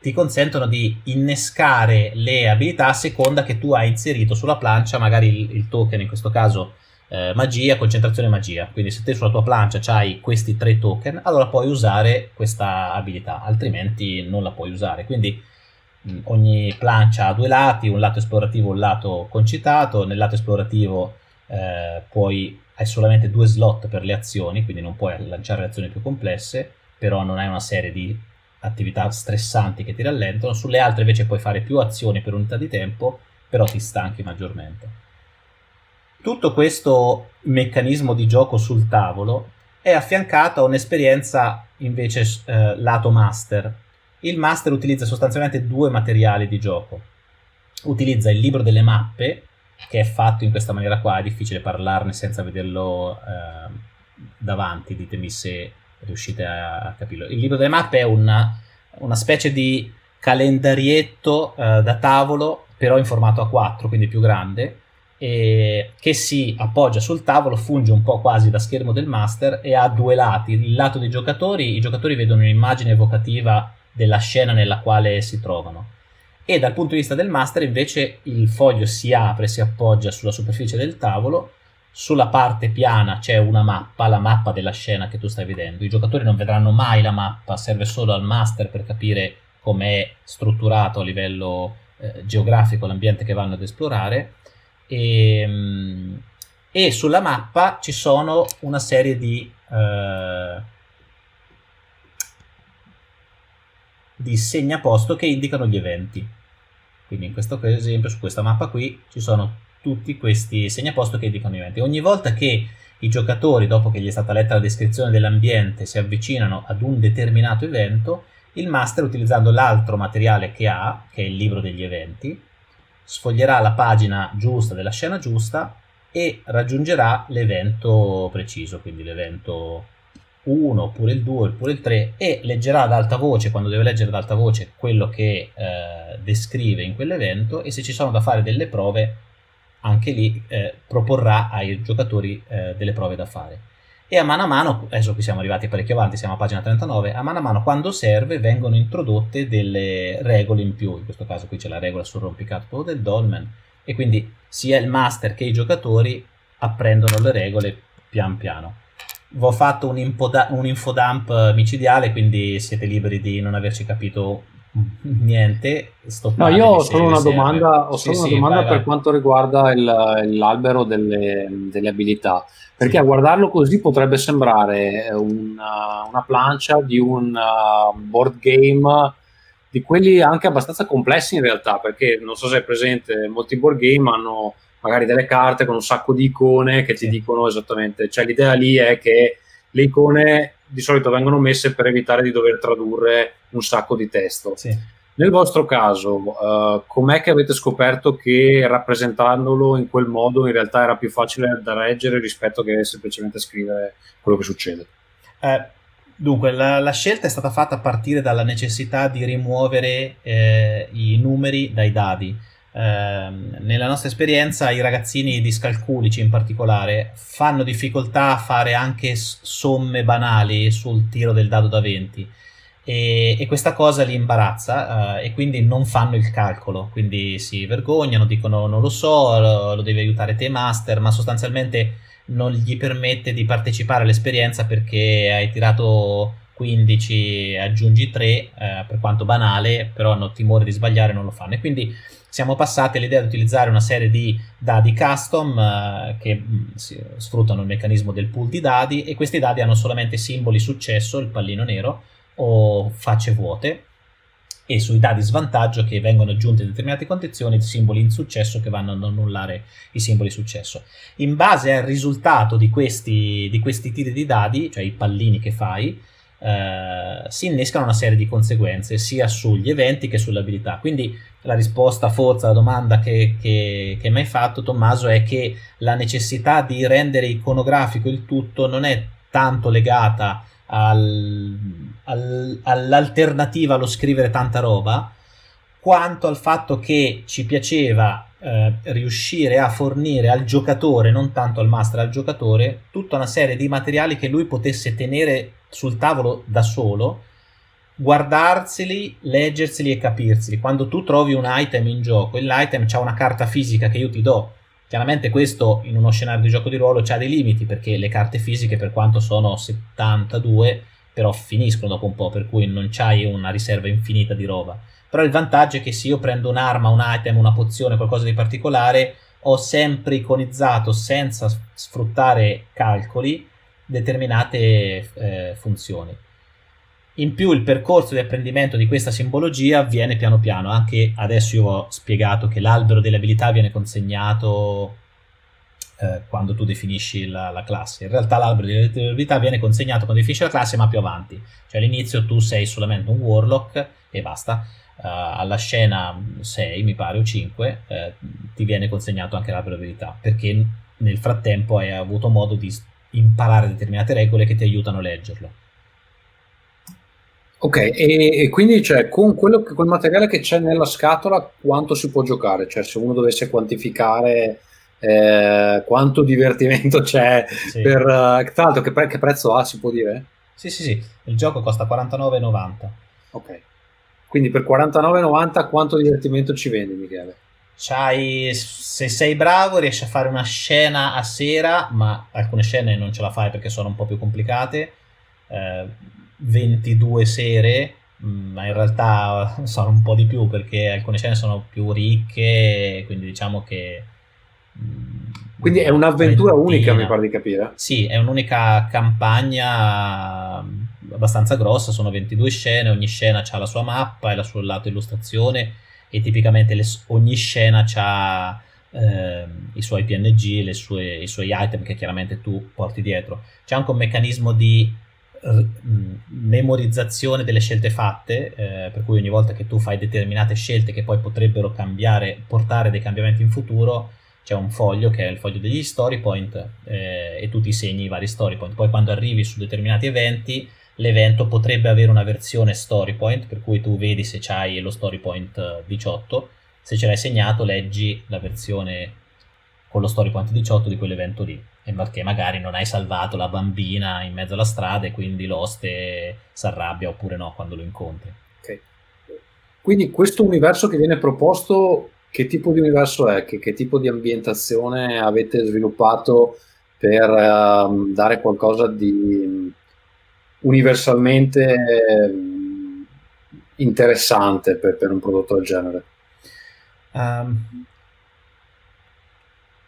ti consentono di innescare le abilità a seconda che tu hai inserito sulla plancia, magari il, il token, in questo caso eh, magia, concentrazione magia. Quindi se te sulla tua plancia hai questi tre token, allora puoi usare questa abilità, altrimenti non la puoi usare. Quindi ogni plancia ha due lati, un lato esplorativo e un lato concitato. Nel lato esplorativo eh, puoi, hai solamente due slot per le azioni, quindi non puoi lanciare le azioni più complesse, però non hai una serie di attività stressanti che ti rallentano. Sulle altre invece puoi fare più azioni per unità di tempo, però ti stanchi maggiormente. Tutto questo meccanismo di gioco sul tavolo è affiancato a un'esperienza invece eh, lato master, il master utilizza sostanzialmente due materiali di gioco. Utilizza il libro delle mappe, che è fatto in questa maniera qua, è difficile parlarne senza vederlo eh, davanti, ditemi se riuscite a, capirlo. Il libro delle mappe è una, una specie di calendarietto eh, da tavolo, però in formato A4, quindi più grande, che si appoggia sul tavolo, funge un po' quasi da schermo del master e ha due lati. Il lato dei giocatori, i giocatori vedono un'immagine evocativa della scena nella quale si trovano. E dal punto di vista del master invece il foglio si apre, si appoggia sulla superficie del tavolo, sulla parte piana c'è una mappa, la mappa della scena che tu stai vedendo. I giocatori non vedranno mai la mappa, serve solo al master per capire come è strutturato a livello eh, geografico l'ambiente che vanno ad esplorare. E, ehm, e sulla mappa ci sono una serie di, eh, di segnaposto che indicano gli eventi. Quindi in questo esempio su questa mappa qui ci sono tutti questi segnaposto che indicano gli eventi. Ogni volta che i giocatori, dopo che gli è stata letta la descrizione dell'ambiente, si avvicinano ad un determinato evento, il master, utilizzando l'altro materiale che ha, che è il libro degli eventi, sfoglierà la pagina giusta della scena giusta e raggiungerà l'evento preciso, quindi l'evento 1 oppure il 2 oppure il 3 e leggerà ad alta voce, quando deve leggere ad alta voce, quello che eh, descrive in quell'evento e se ci sono da fare delle prove, anche lì eh, proporrà ai giocatori eh, delle prove da fare. E a mano a mano, adesso qui siamo arrivati parecchio avanti, siamo a pagina 39, a mano a mano quando serve vengono introdotte delle regole in più, in questo caso qui c'è la regola sul rompicapo del dolmen, e quindi sia il master che i giocatori apprendono le regole pian piano. Vi ho fatto un, infoda- un infodump micidiale, quindi siete liberi di non averci capito niente. No, io ho solo una domanda, ho solo sì, una sì, domanda vai, per vai. quanto riguarda il, l'albero delle, delle, abilità, perché a guardarlo così potrebbe sembrare una, una plancia di un board game di quelli anche abbastanza complessi in realtà, perché non so se è presente, molti board game hanno magari delle carte con un sacco di icone che ti dicono esattamente, cioè l'idea lì è che le icone di solito vengono messe per evitare di dover tradurre un sacco di testo. Sì. Nel vostro caso, uh, com'è che avete scoperto che rappresentandolo in quel modo in realtà era più facile da leggere rispetto che semplicemente scrivere quello che succede? Eh, Dunque, la, la, scelta è stata fatta a partire dalla necessità di rimuovere eh, i numeri dai dadi. Eh, nella nostra esperienza, i ragazzini discalculici in particolare fanno difficoltà a fare anche somme banali sul tiro del dado da 20 e, e questa cosa li imbarazza eh, e quindi non fanno il calcolo. Quindi si vergognano, dicono non lo so, lo, lo devi aiutare te, master, ma sostanzialmente non gli permette di partecipare all'esperienza perché hai tirato 15 aggiungi 3 eh, per quanto banale però hanno timore di sbagliare e non lo fanno e quindi siamo passati all'idea di utilizzare una serie di dadi custom eh, che mh, mm, sfruttano il meccanismo del pool di dadi e questi dadi hanno solamente simboli successo, il pallino nero o facce vuote e sui dadi svantaggio che vengono aggiunti in determinate condizioni simboli insuccesso che vanno ad annullare i simboli successo. In base al risultato di questi, di questi tiri di dadi, cioè i pallini che fai, eh, si innescano una serie di conseguenze sia sugli eventi che sulle abilità. Quindi la risposta forza alla domanda che, che, che mi hai fatto, Tommaso, è che la necessità di rendere iconografico il tutto non è tanto legata al, al, all'alternativa allo scrivere tanta roba, quanto al fatto che ci piaceva eh, riuscire a fornire al giocatore, non tanto al master, al giocatore, tutta una serie di materiali che lui potesse tenere sul tavolo da solo, guardarseli, leggerseli e capirseli. Quando tu trovi un item in gioco, l'item ha una carta fisica che io ti do, Chiaramente questo in uno scenario di gioco di ruolo ha dei limiti perché le carte fisiche per quanto sono 72 però finiscono dopo un po' per cui non c'hai una riserva infinita di roba. Però il vantaggio è che se io prendo un'arma, un item, una pozione, qualcosa di particolare, ho sempre iconizzato senza sfruttare calcoli determinate eh, funzioni. In più il percorso di apprendimento di questa simbologia avviene piano piano, anche adesso io ho spiegato che l'albero delle abilità viene consegnato eh, quando tu definisci la, la, classe. In realtà l'albero delle abilità viene consegnato quando definisci la classe ma più avanti, cioè all'inizio tu sei solamente un warlock e basta. Uh, alla scena 6 mi pare o 5 eh, ti viene consegnato anche l'albero abilità perché nel frattempo hai avuto modo di imparare determinate regole che ti aiutano a leggerlo. Ok, e, e quindi cioè, con quello, quel materiale che c'è nella scatola, quanto si può giocare? Cioè, se uno dovesse quantificare eh, quanto divertimento c'è sì. per... Uh, tra l'altro, che, pre- che, prezzo ha, si può dire? Sì, sì, sì, il gioco costa 49,90. Ok, quindi per 49,90 quanto divertimento ci vendi, Michele? C'hai, se sei bravo riesci a fare una scena a sera, ma alcune scene non ce la fai perché sono un po' più complicate. Eh, 22 sere, mm, ma in realtà sono un po' di più perché alcune scene sono più ricche, quindi diciamo che mm, Quindi è un'avventura unica, mi pare di capire. Sì, è un'unica campagna abbastanza grossa, sono 22 scene, ogni scena ha la sua mappa e la sua lato illustrazione e tipicamente le, ogni scena ha eh, i suoi PNG, sue, i suoi item che chiaramente tu porti dietro. C'è anche un meccanismo di memorizzazione delle scelte fatte, eh, per cui ogni volta che tu fai determinate scelte che poi potrebbero cambiare, portare dei cambiamenti in futuro, c'è un foglio che è il foglio degli story point eh, e tu ti segni i vari story point. Poi quando arrivi su determinati eventi, l'evento potrebbe avere una versione story point, per cui tu vedi se c'hai lo story point 18, se ce l'hai segnato leggi la versione con lo story point 18 di quell'evento lì, e perché magari non hai salvato la bambina in mezzo alla strada e quindi l'oste si arrabbia oppure no quando lo incontri. Okay. Quindi questo universo che viene proposto che tipo di universo è? Che, che tipo di ambientazione avete sviluppato per uh, dare qualcosa di universalmente uh, interessante per, per, un prodotto del genere? Um,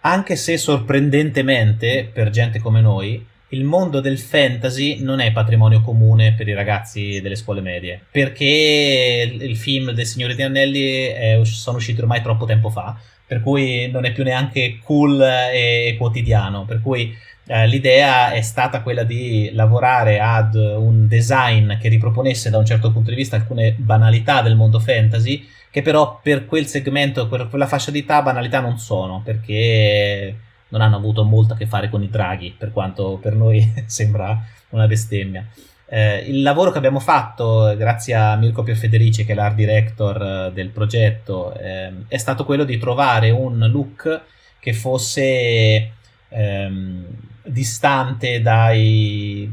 anche se sorprendentemente per gente come noi, il mondo del fantasy non è patrimonio comune per i ragazzi delle scuole medie, perché il film del Signore di Anelli è, sono usciti ormai troppo tempo fa, per cui non è più neanche cool e, quotidiano, per cui eh, l'idea è stata quella di lavorare ad un design che riproponesse da un certo punto di vista alcune banalità del mondo fantasy, che però per quel segmento, per quella fascia di età, banalità non sono, perché non hanno avuto molto a che fare con i draghi, per quanto per noi sembra una bestemmia. Eh, il lavoro che abbiamo fatto, grazie a Mirko Pierfederici, che è l'art director eh, del progetto, eh, è stato quello di trovare un look che fosse ehm, distante dai,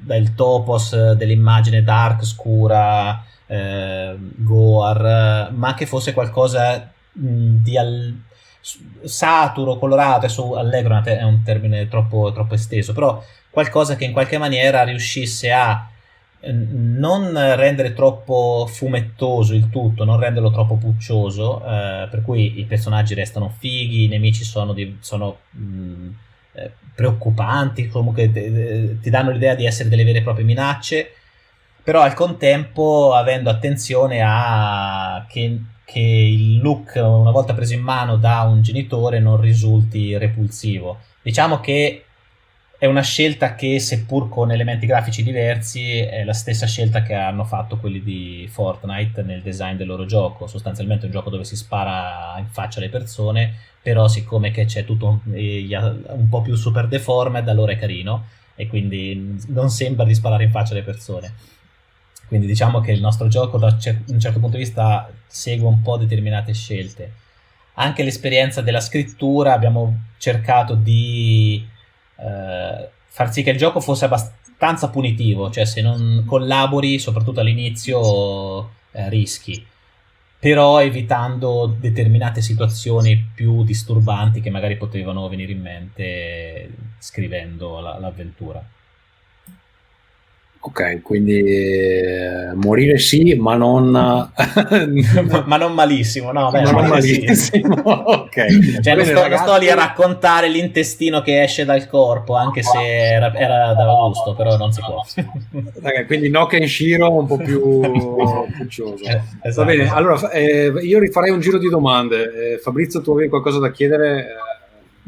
dal topos dell'immagine dark, scura, eh, gore, ma che fosse qualcosa di al- saturo, colorato, adesso allegro è un termine troppo, troppo esteso, però qualcosa che in qualche maniera riuscisse a non rendere troppo fumettoso il tutto, non renderlo troppo puccioso, eh, per cui i personaggi restano fighi, i nemici sono, di, sono mh, eh, preoccupanti, comunque te, ti danno l'idea di essere delle vere e proprie minacce, però al contempo avendo attenzione a che che il look una volta preso in mano da un genitore non risulti repulsivo. Diciamo che è una scelta che, seppur con elementi grafici diversi, è la stessa scelta che hanno fatto quelli di Fortnite nel design del loro gioco. Sostanzialmente è un gioco dove si spara in faccia alle persone, però siccome c'è tutto un, un po' più super deformed, allora è carino e quindi non sembra di sparare in faccia alle persone. Quindi diciamo che il nostro gioco da un certo punto di vista segue un po' determinate scelte. Anche l'esperienza della scrittura abbiamo cercato di eh, far sì che il gioco fosse abbastanza punitivo, cioè se non collabori, soprattutto all'inizio, eh, rischi, però evitando determinate situazioni più disturbanti che magari potevano venire in mente scrivendo la, l'avventura. Ok, quindi eh, morire sì, ma non... ma non malissimo, no? Beh, non malissimo, sì. ok. Cioè, non sto, ragazzi... sto, lì a raccontare l'intestino che esce dal corpo, anche se era, era da gusto, però non si può. Okay, quindi no Kenshiro un po' più puccioso. Eh, esatto. Va bene, allora eh, io rifarei un giro di domande. Eh, Fabrizio, tu avevi qualcosa da chiedere?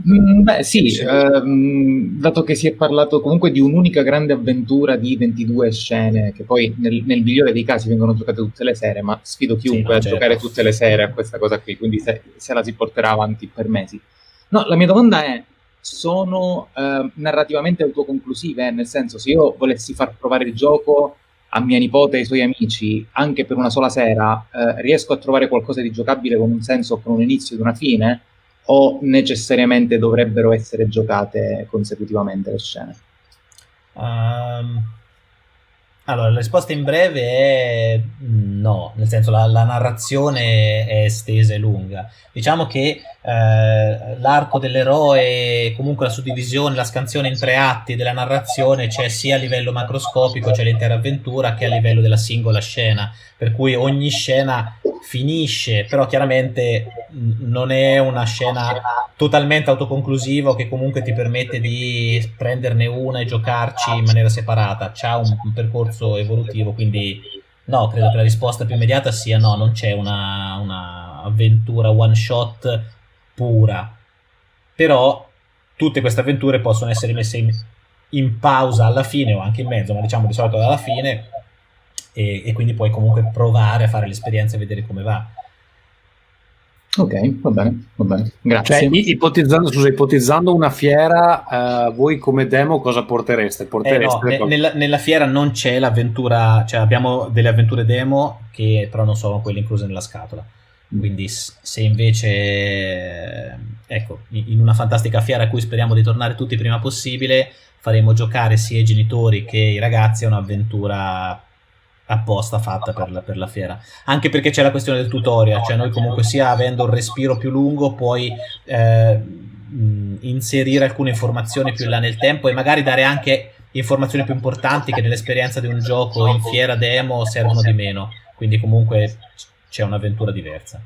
Mm, beh, sì, ehm, dato che si è parlato comunque di un'unica grande avventura di 22 scene, che poi nel, nel migliore dei casi vengono giocate tutte le sere, ma sfido chiunque sì, no, a certo. giocare tutte le sere a questa cosa qui, quindi se, se, la si porterà avanti per mesi. No, la mia domanda è, sono eh, narrativamente autoconclusive? Nel senso, se io volessi far provare il gioco a mia nipote e ai suoi amici anche per una sola sera, eh, riesco a trovare qualcosa di giocabile con un senso, con un inizio ed una fine? O necessariamente dovrebbero essere giocate consecutivamente le scene? Um, allora, la risposta in breve è no, nel senso la, la narrazione è estesa e lunga. Diciamo che eh, l'arco dell'eroe, comunque la suddivisione, la scansione in tre atti della narrazione c'è sia a livello macroscopico, c'è l'intera avventura, che a livello della singola scena, per cui ogni scena finisce, però chiaramente non è una scena totalmente autoconclusiva che comunque ti permette di prenderne una e giocarci in maniera separata, c'ha un, un percorso evolutivo, quindi no, credo che la risposta più immediata sia no, non c'è una, una avventura one shot pura, però tutte queste avventure possono essere messe in, in pausa alla fine o anche in mezzo, ma diciamo di solito alla fine e, e, quindi puoi comunque provare a fare l'esperienza e vedere come va. Ok, va bene, va bene. Grazie. Cioè, ipotizzando, scusa, ipotizzando una fiera, uh, voi come demo cosa portereste? portereste eh no, nella, nella, fiera non c'è l'avventura, cioè abbiamo delle avventure demo che però non sono quelle incluse nella scatola. Quindi se invece, ecco, in una fantastica fiera a cui speriamo di tornare tutti prima possibile, faremo giocare sia i genitori che i ragazzi a un'avventura apposta fatta per la, per la, fiera. Anche perché c'è la questione del tutorial, cioè noi comunque sia avendo un respiro più lungo puoi eh, inserire alcune informazioni più in là nel tempo e magari dare anche informazioni più importanti che nell'esperienza di un gioco in fiera demo servono di meno. Quindi comunque c'è un'avventura diversa.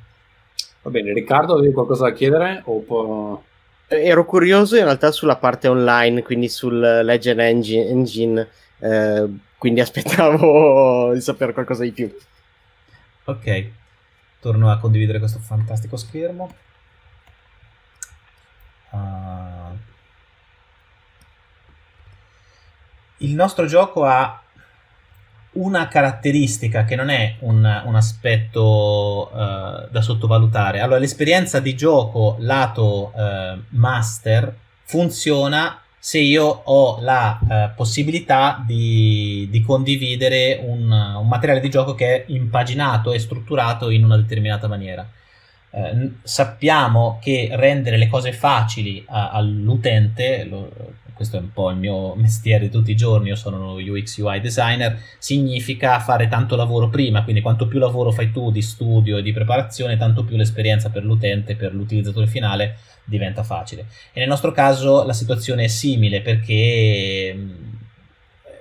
Va bene, Riccardo, avevi qualcosa da chiedere? Può... Ero curioso in realtà sulla parte online, quindi sul Legend Engine, engine eh, quindi aspettavo di sapere qualcosa di più. Ok, torno a condividere questo fantastico schermo. Uh, il nostro gioco ha una caratteristica che non è un, un aspetto uh, da sottovalutare. Allora, l'esperienza di gioco lato uh, master funziona se io ho la uh, possibilità di, di condividere un, un, materiale di gioco che è impaginato e strutturato in una determinata maniera. sappiamo che rendere le cose facili a, all'utente, lo, questo è un po' il mio mestiere tutti i giorni, io sono UX UI designer, significa fare tanto lavoro prima, quindi quanto più lavoro fai tu di studio e di preparazione, tanto più l'esperienza per l'utente, per l'utilizzatore finale diventa facile. E nel nostro caso la situazione è simile perché mm,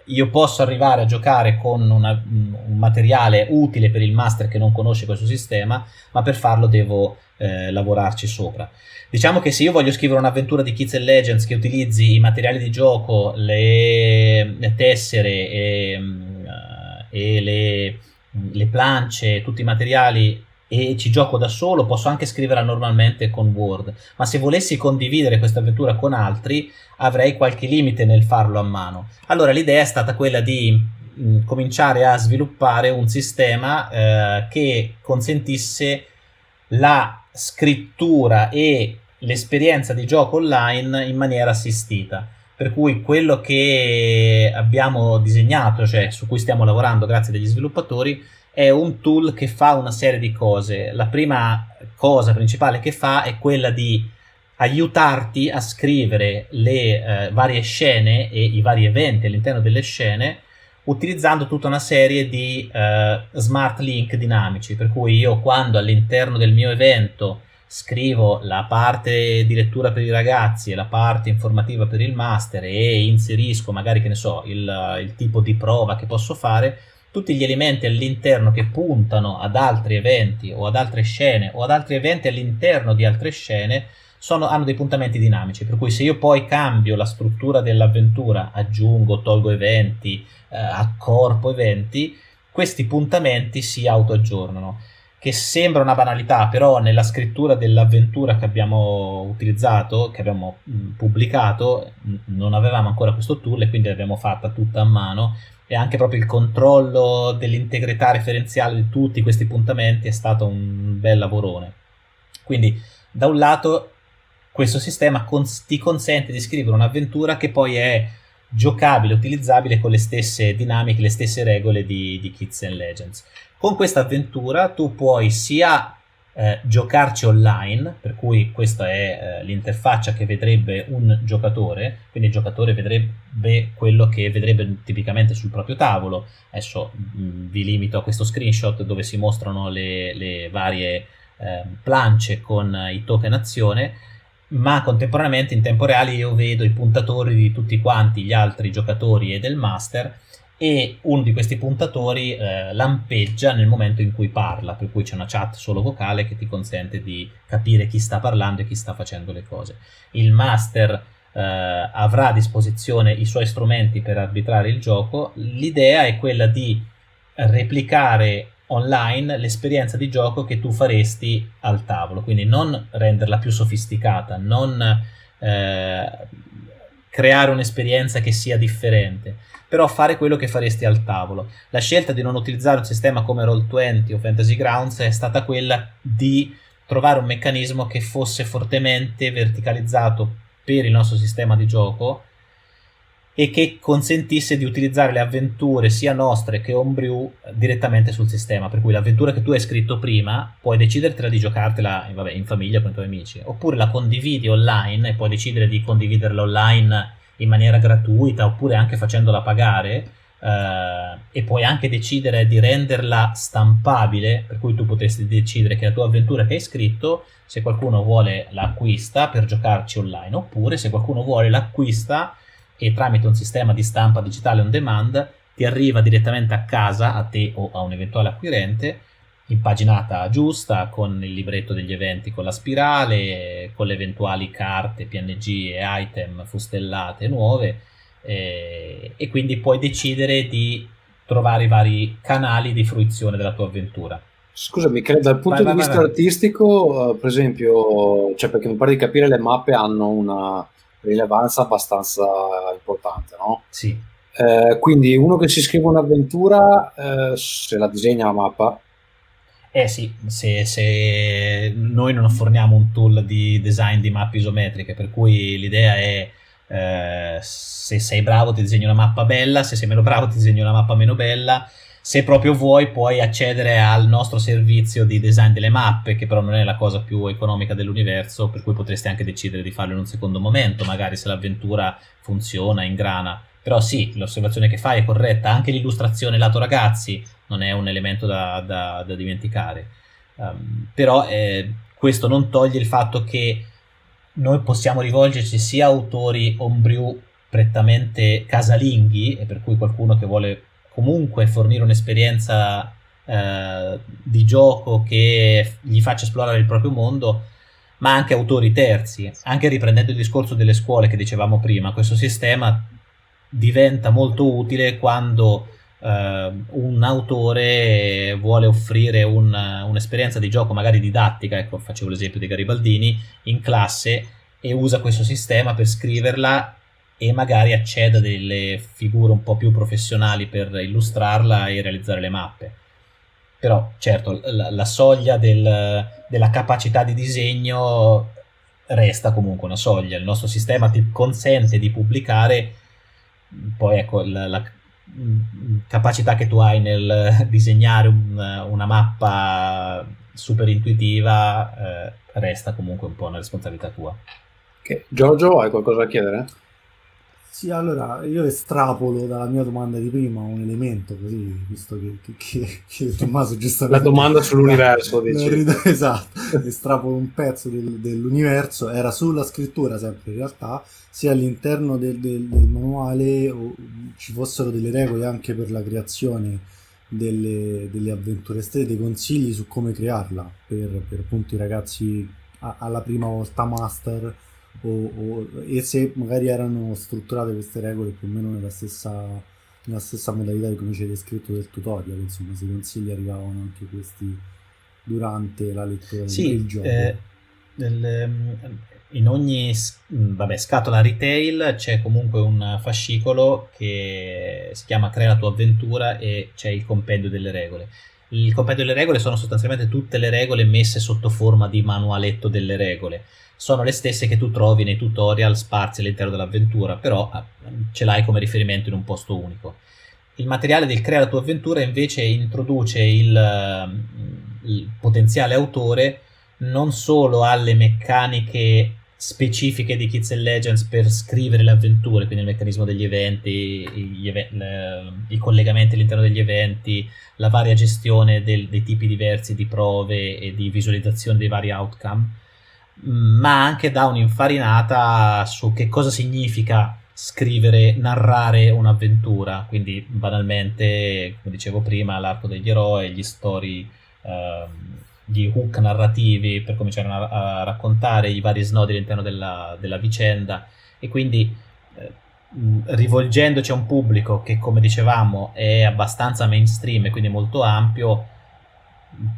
io posso arrivare a giocare con una, un materiale utile per il master che non conosce questo sistema, ma per farlo devo eh, lavorarci sopra. Diciamo che se io voglio scrivere un'avventura di Kids and Legends che utilizzi i materiali di gioco, le, le tessere e, mm, e le, le plance, tutti i materiali e ci gioco da solo, posso anche scriverla normalmente con Word, ma se volessi condividere questa avventura con altri avrei qualche limite nel farlo a mano. Allora l'idea è stata quella di mh, mm, cominciare a sviluppare un sistema eh, che consentisse la scrittura e l'esperienza di gioco online in maniera assistita. Per cui quello che abbiamo disegnato, cioè su cui stiamo lavorando grazie agli sviluppatori, è un tool che fa una serie di cose. La prima cosa principale che fa è quella di aiutarti a scrivere le eh, varie scene e i vari eventi all'interno delle scene utilizzando tutta una serie di eh, smart link dinamici, per cui io quando all'interno del mio evento scrivo la parte di lettura per i ragazzi e la parte informativa per il master e inserisco magari che ne so il, il tipo di prova che posso fare, tutti gli elementi all'interno che puntano ad altri eventi o ad altre scene o ad altri eventi all'interno di altre scene sono, hanno dei puntamenti dinamici, per cui se io poi cambio la struttura dell'avventura, aggiungo, tolgo eventi, eh, accorpo eventi, questi puntamenti si autoaggiornano. Che sembra una banalità, però nella scrittura dell'avventura che abbiamo utilizzato, che abbiamo mh, pubblicato, mh, non avevamo ancora questo tool e quindi l'abbiamo fatta tutta a mano e anche proprio il controllo dell'integrità referenziale di tutti questi puntamenti è stato un bel lavorone. Quindi da un lato questo sistema cons- ti consente di scrivere un'avventura che poi è giocabile, utilizzabile con le stesse dinamiche, le stesse regole di, di Kids and Legends. Con questa avventura tu puoi sia eh, giocarci online, per cui questa è eh, l'interfaccia che vedrebbe un giocatore, quindi il giocatore vedrebbe quello che vedrebbe tipicamente sul proprio tavolo. Adesso mh, mm, vi limito a questo screenshot dove si mostrano le, le varie eh, plance con i token azione, ma contemporaneamente in tempo reale io vedo i puntatori di tutti quanti gli altri giocatori e del master e uno di questi puntatori eh, lampeggia nel momento in cui parla, per cui c'è una chat solo vocale che ti consente di capire chi sta parlando e chi sta facendo le cose. Il master eh, avrà a disposizione i suoi strumenti per arbitrare il gioco, l'idea è quella di replicare online l'esperienza di gioco che tu faresti al tavolo, quindi non renderla più sofisticata, non eh, creare un'esperienza che sia differente, però fare quello che faresti al tavolo. La scelta di non utilizzare un sistema come Roll20 o Fantasy Grounds è stata quella di trovare un meccanismo che fosse fortemente verticalizzato per il nostro sistema di gioco e che consentisse di utilizzare le avventure sia nostre che Homebrew direttamente sul sistema, per cui l'avventura che tu hai scritto prima puoi decidertela di giocartela vabbè, in famiglia con i tuoi amici, oppure la condividi online e puoi decidere di condividerla online in maniera gratuita oppure anche facendola pagare eh, e puoi anche decidere di renderla stampabile, per cui tu potresti decidere che la tua avventura che hai scritto, se qualcuno vuole l'acquista per giocarci online, oppure se qualcuno vuole l'acquista e tramite un sistema di stampa digitale on demand ti arriva direttamente a casa, a te o a un eventuale acquirente, impaginata giusta, con il libretto degli eventi con la spirale, con le eventuali carte, PNG e item fustellate nuove eh, e quindi puoi decidere di trovare i vari canali di fruizione della tua avventura. Scusami, credo dal punto vai, di vai, vista vai. artistico, uh, per esempio, cioè perché mi pare di capire le mappe hanno una rilevanza abbastanza importante, no? Sì. Eh, quindi uno che si scrive un'avventura, eh, se la disegna la mappa, eh sì, se, se, noi non forniamo un tool di design di mappe isometriche, per cui l'idea è eh, se sei bravo ti disegno una mappa bella, se sei meno bravo ti disegno una mappa meno bella, se proprio vuoi puoi accedere al nostro servizio di design delle mappe, che però non è la cosa più economica dell'universo, per cui potresti anche decidere di farlo in un secondo momento, magari se l'avventura funziona, ingrana. Però sì, l'osservazione che fai è corretta, anche l'illustrazione lato ragazzi non è un elemento da, da, da dimenticare. Um, però eh, questo non toglie il fatto che noi possiamo rivolgerci sia a autori homebrew prettamente casalinghi, e per cui qualcuno che vuole comunque fornire un'esperienza eh, di gioco che gli faccia esplorare il proprio mondo, ma anche autori terzi. Anche riprendendo il discorso delle scuole che dicevamo prima, questo sistema diventa molto utile quando uh, un autore vuole offrire un, un'esperienza di gioco magari didattica, ecco facevo l'esempio di Garibaldini, in classe e usa questo sistema per scriverla e magari acceda a delle figure un po' più professionali per illustrarla e realizzare le mappe. Però certo la, la soglia del, della capacità di disegno resta comunque una soglia, il nostro sistema ti consente di pubblicare, poi ecco la, la, capacità che tu hai nel disegnare un, una mappa super intuitiva eh, resta comunque un po' una responsabilità tua. Okay. Giorgio, hai qualcosa da chiedere? Sì, allora io estrapolo dalla mia domanda di prima un elemento così, visto che, che, che, Tommaso giustamente... La domanda sull'universo, dici. Esatto, estrapolo un pezzo del, dell'universo, era sulla scrittura sempre in realtà, se all'interno del, del, del manuale o, ci fossero delle regole anche per la creazione delle, delle avventure stesse, dei consigli su come crearla per, per appunto i ragazzi a, alla prima volta master o, o, e se magari erano strutturate queste regole più o meno nella stessa, nella stessa modalità di come hai descritto del tutorial, insomma, se i consigli arrivavano anche questi durante la lettura sì, del gioco. Eh, del, in ogni vabbè, scatola retail c'è comunque un fascicolo che si chiama Crea la tua avventura e c'è il compendio delle regole. Il compendio delle regole sono sostanzialmente tutte le regole messe sotto forma di manualetto delle regole sono le stesse che tu trovi nei tutorial sparsi all'interno dell'avventura, però ah, ce l'hai come riferimento in un posto unico. Il materiale del Crea la tua avventura invece introduce il, mm, il potenziale autore non solo alle meccaniche specifiche di Kids and Legends per scrivere le avventure, quindi il meccanismo degli eventi, gli eve- le, i collegamenti all'interno degli eventi, la varia gestione del, dei tipi diversi di prove e di visualizzazione dei vari outcome, ma anche dà un'infarinata su che cosa significa scrivere, narrare un'avventura, quindi banalmente, come dicevo prima, l'arco degli eroi, gli story, eh, gli hook narrativi per cominciare a, a, raccontare i vari snodi all'interno della, della vicenda e quindi eh, rivolgendoci a un pubblico che come dicevamo è abbastanza mainstream e quindi molto ampio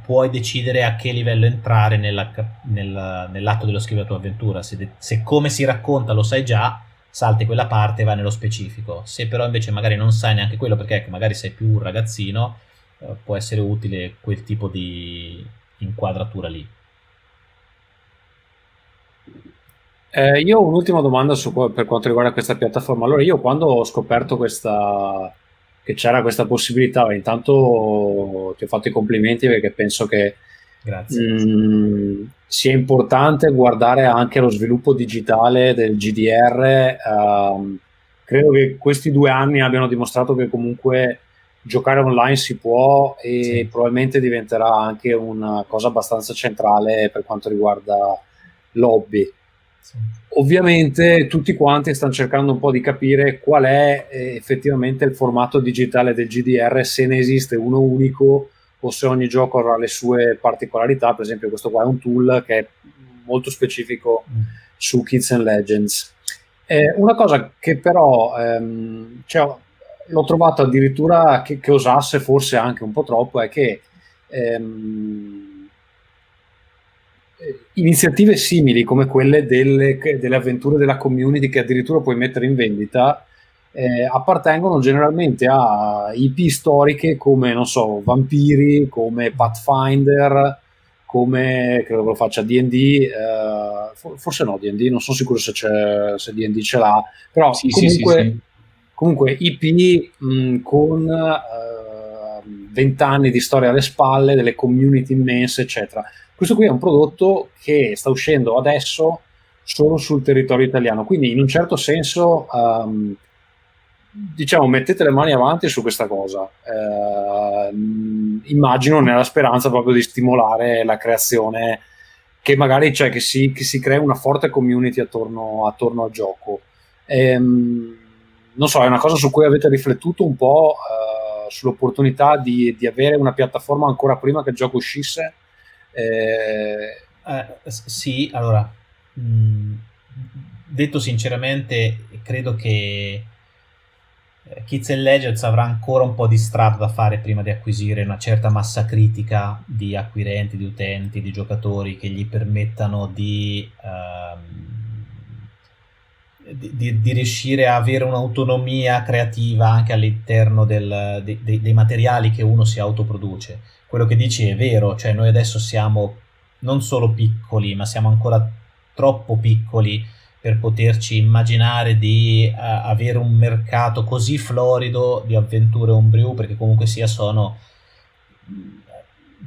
puoi decidere a che livello entrare nella, nella, nell'atto dello scrivere la tua avventura se, se come si racconta lo sai già salti quella parte e vai nello specifico. Se però invece magari non sai neanche quello, perché ecco, magari sei più un ragazzino, eh, può essere utile quel tipo di inquadratura lì. Eh, io ho un'ultima domanda su, per quanto riguarda questa piattaforma. Allora, io quando ho scoperto questa, che c'era questa possibilità, intanto ti ho fatto i complimenti perché penso che mh, mm, sia importante guardare anche lo sviluppo digitale del GDR. Um, ehm, credo che questi due anni abbiano dimostrato che comunque giocare online si può e sì. probabilmente diventerà anche una cosa abbastanza centrale per quanto riguarda l'hobby. Sì. Ovviamente tutti quanti stanno cercando un po' di capire qual è eh, effettivamente il formato digitale del GDR, se ne esiste uno unico o se ogni gioco avrà le sue particolarità. Per esempio, questo qua è un tool che è molto specifico mm. su Kids and Legends. Eh, una cosa che però ehm, cioè, l'ho trovato addirittura che, che, osasse forse anche un po' troppo è che ehm, iniziative simili come quelle delle, delle, avventure della community che addirittura puoi mettere in vendita eh, appartengono generalmente a IP storiche come, non so, Vampiri, come Pathfinder, come credo che lo faccia D&D, eh, forse no D&D, non sono sicuro se, se D&D ce l'ha, però sì, comunque, sì, sì, comunque IP mh, con eh, vent'anni di storia alle spalle, delle community immense, eccetera. Questo qui è un prodotto che sta uscendo adesso solo sul territorio italiano, quindi in un certo senso um, diciamo, mettete le mani avanti su questa cosa. Eh, immagino nella speranza proprio di stimolare la creazione, che magari cioè, che si, che si crea una forte community attorno, attorno al gioco. Eh, non so, è una cosa su cui avete riflettuto un po' eh, sull'opportunità di, di, avere una piattaforma ancora prima che il gioco uscisse? Eh, eh, sì, allora, mh, mm, detto sinceramente, credo che Kids and Legends avrà ancora un po' di strada da fare prima di acquisire una certa massa critica di acquirenti, di utenti, di giocatori che gli permettano di, um, di, di, riuscire a avere un'autonomia creativa anche all'interno del, de, de, dei materiali che uno si autoproduce. Quello che dici è vero, cioè noi adesso siamo non solo piccoli, ma siamo ancora troppo piccoli per poterci immaginare di uh, avere un mercato così florido di avventure homebrew, perché comunque sia sono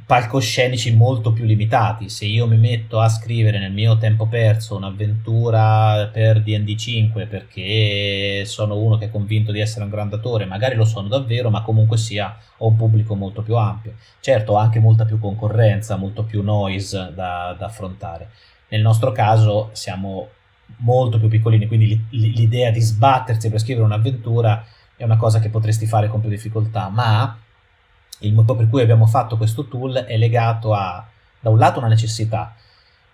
palcoscenici molto più limitati. Se io mi metto a scrivere nel mio tempo perso un'avventura per DD 5 perché sono uno che è convinto di essere un grandatore, magari lo sono davvero, ma comunque sia ho un pubblico molto più ampio. Certo, ho anche molta più concorrenza, molto più noise da, da affrontare. Nel nostro caso siamo molto più piccolini, quindi l'idea di sbattersi per scrivere un'avventura è una cosa che potresti fare con più difficoltà, ma il motivo per cui abbiamo fatto questo tool è legato a, da un lato, una necessità,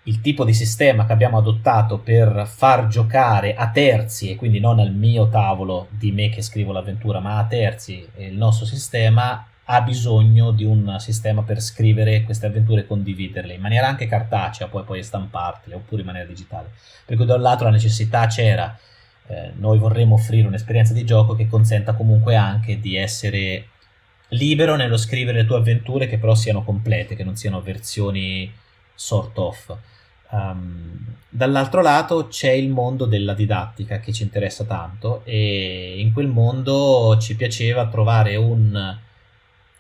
il tipo di sistema che abbiamo adottato per far giocare a terzi, e quindi non al mio tavolo di me che scrivo l'avventura, ma a terzi il nostro sistema ha bisogno di un sistema per scrivere queste avventure e condividerle in maniera anche cartacea, poi poi stampartele oppure in maniera digitale. Per cui da un lato la necessità c'era, eh, noi vorremmo offrire un'esperienza di gioco che consenta comunque anche di essere libero nello scrivere le tue avventure che però siano complete, che non siano versioni sort of. Um, dall'altro lato c'è il mondo della didattica che ci interessa tanto e in quel mondo ci piaceva trovare un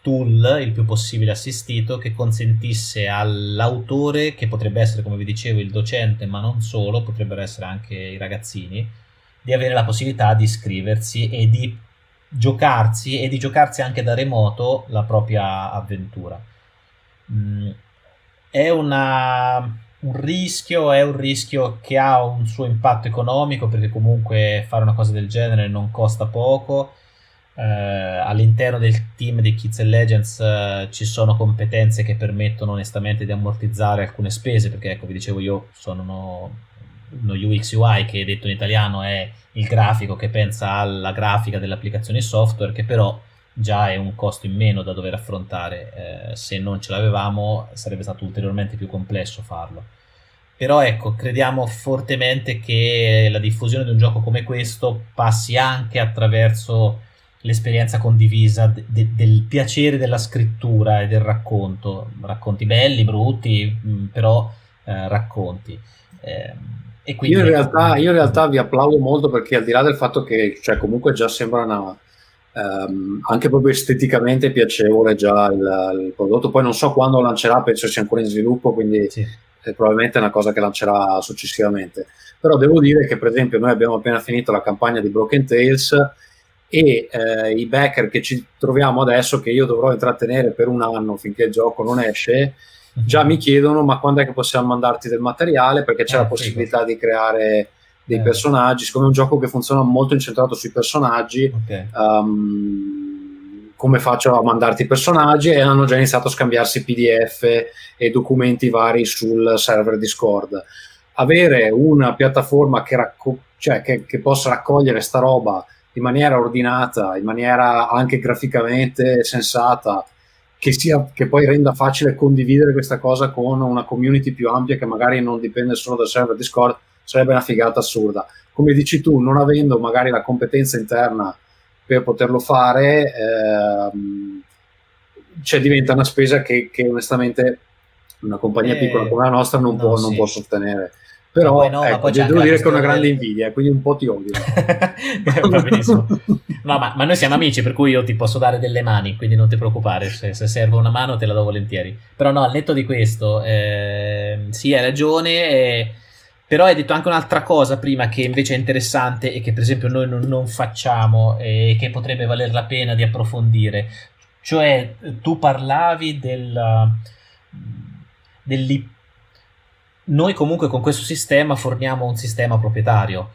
tool il più possibile assistito che consentisse all'autore, che potrebbe essere come vi dicevo il docente, ma non solo, potrebbero essere anche i ragazzini, di avere la possibilità di iscriversi e di giocarsi e di giocarsi anche da remoto la propria avventura. Mm, è una un rischio, è un rischio che ha un suo impatto economico perché comunque fare una cosa del genere non costa poco. Eh, all'interno del team di Kids and Legends eh, ci sono competenze che permettono onestamente di ammortizzare alcune spese perché ecco vi dicevo io sono uno UX UI che detto in italiano è il grafico che pensa alla grafica delle applicazioni software che però già è un costo in meno da dover affrontare. Eh, se non ce l'avevamo sarebbe stato ulteriormente più complesso farlo. Però ecco, crediamo fortemente che la diffusione di un gioco come questo passi anche attraverso l'esperienza condivisa de- de- del piacere della scrittura e del racconto. Racconti belli, brutti, mm, però eh, racconti. Eh, quindi... io, in realtà, io, in realtà, vi applaudo molto perché al di là del fatto che cioè, comunque già sembra una, Um, anche proprio esteticamente piacevole già il, il, prodotto. Poi non so quando lancerà, penso sia ancora in sviluppo, quindi sì. è probabilmente una cosa che lancerà successivamente. Però devo dire che, per esempio, noi abbiamo appena finito la campagna di Broken Tales e eh, i backer che ci troviamo adesso, che io dovrò intrattenere per un anno finché il gioco non esce, già mi chiedono ma quando è che possiamo mandarti del materiale perché c'è eh, la possibilità figo. di creare dei eh. personaggi, siccome è un gioco che funziona molto incentrato sui personaggi, okay. um, come faccio a mandarti i personaggi? E hanno già iniziato a scambiarsi PDF e documenti vari sul server Discord. Avere una piattaforma che, racco- cioè, che, che possa raccogliere sta roba in maniera ordinata, in maniera anche graficamente sensata, che, sia, che poi renda facile condividere questa cosa con una community più ampia che magari non dipende solo dal server Discord, sarebbe una figata assurda. Come dici tu, non avendo magari la competenza interna per poterlo fare, ehm, cioè diventa una spesa che, che onestamente una compagnia eh, piccola come la nostra non, no, può, sì. non può sostenere. Però no, ecco, devo dire che è una grande del... invidia, quindi un po' ti odio. Va benissimo. No, ma, ma, noi siamo amici, per cui io ti posso dare delle mani, quindi non ti preoccupare, se, se serve una mano te la do volentieri. Però no, al netto di questo, eh, sì, hai ragione. Eh, però hai detto anche un'altra cosa prima che invece è interessante e che per esempio noi non, non facciamo e che potrebbe valer la pena di approfondire. Cioè, tu parlavi del, dell'ip- noi comunque con questo sistema forniamo un sistema proprietario.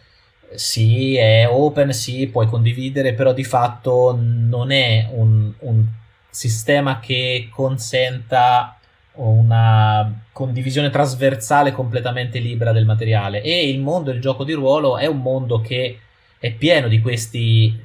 Sì, è open, sì, puoi condividere, però di fatto non è un, un sistema che consenta una condivisione trasversale completamente libera del materiale. E il mondo del gioco di ruolo è un mondo che è pieno di questi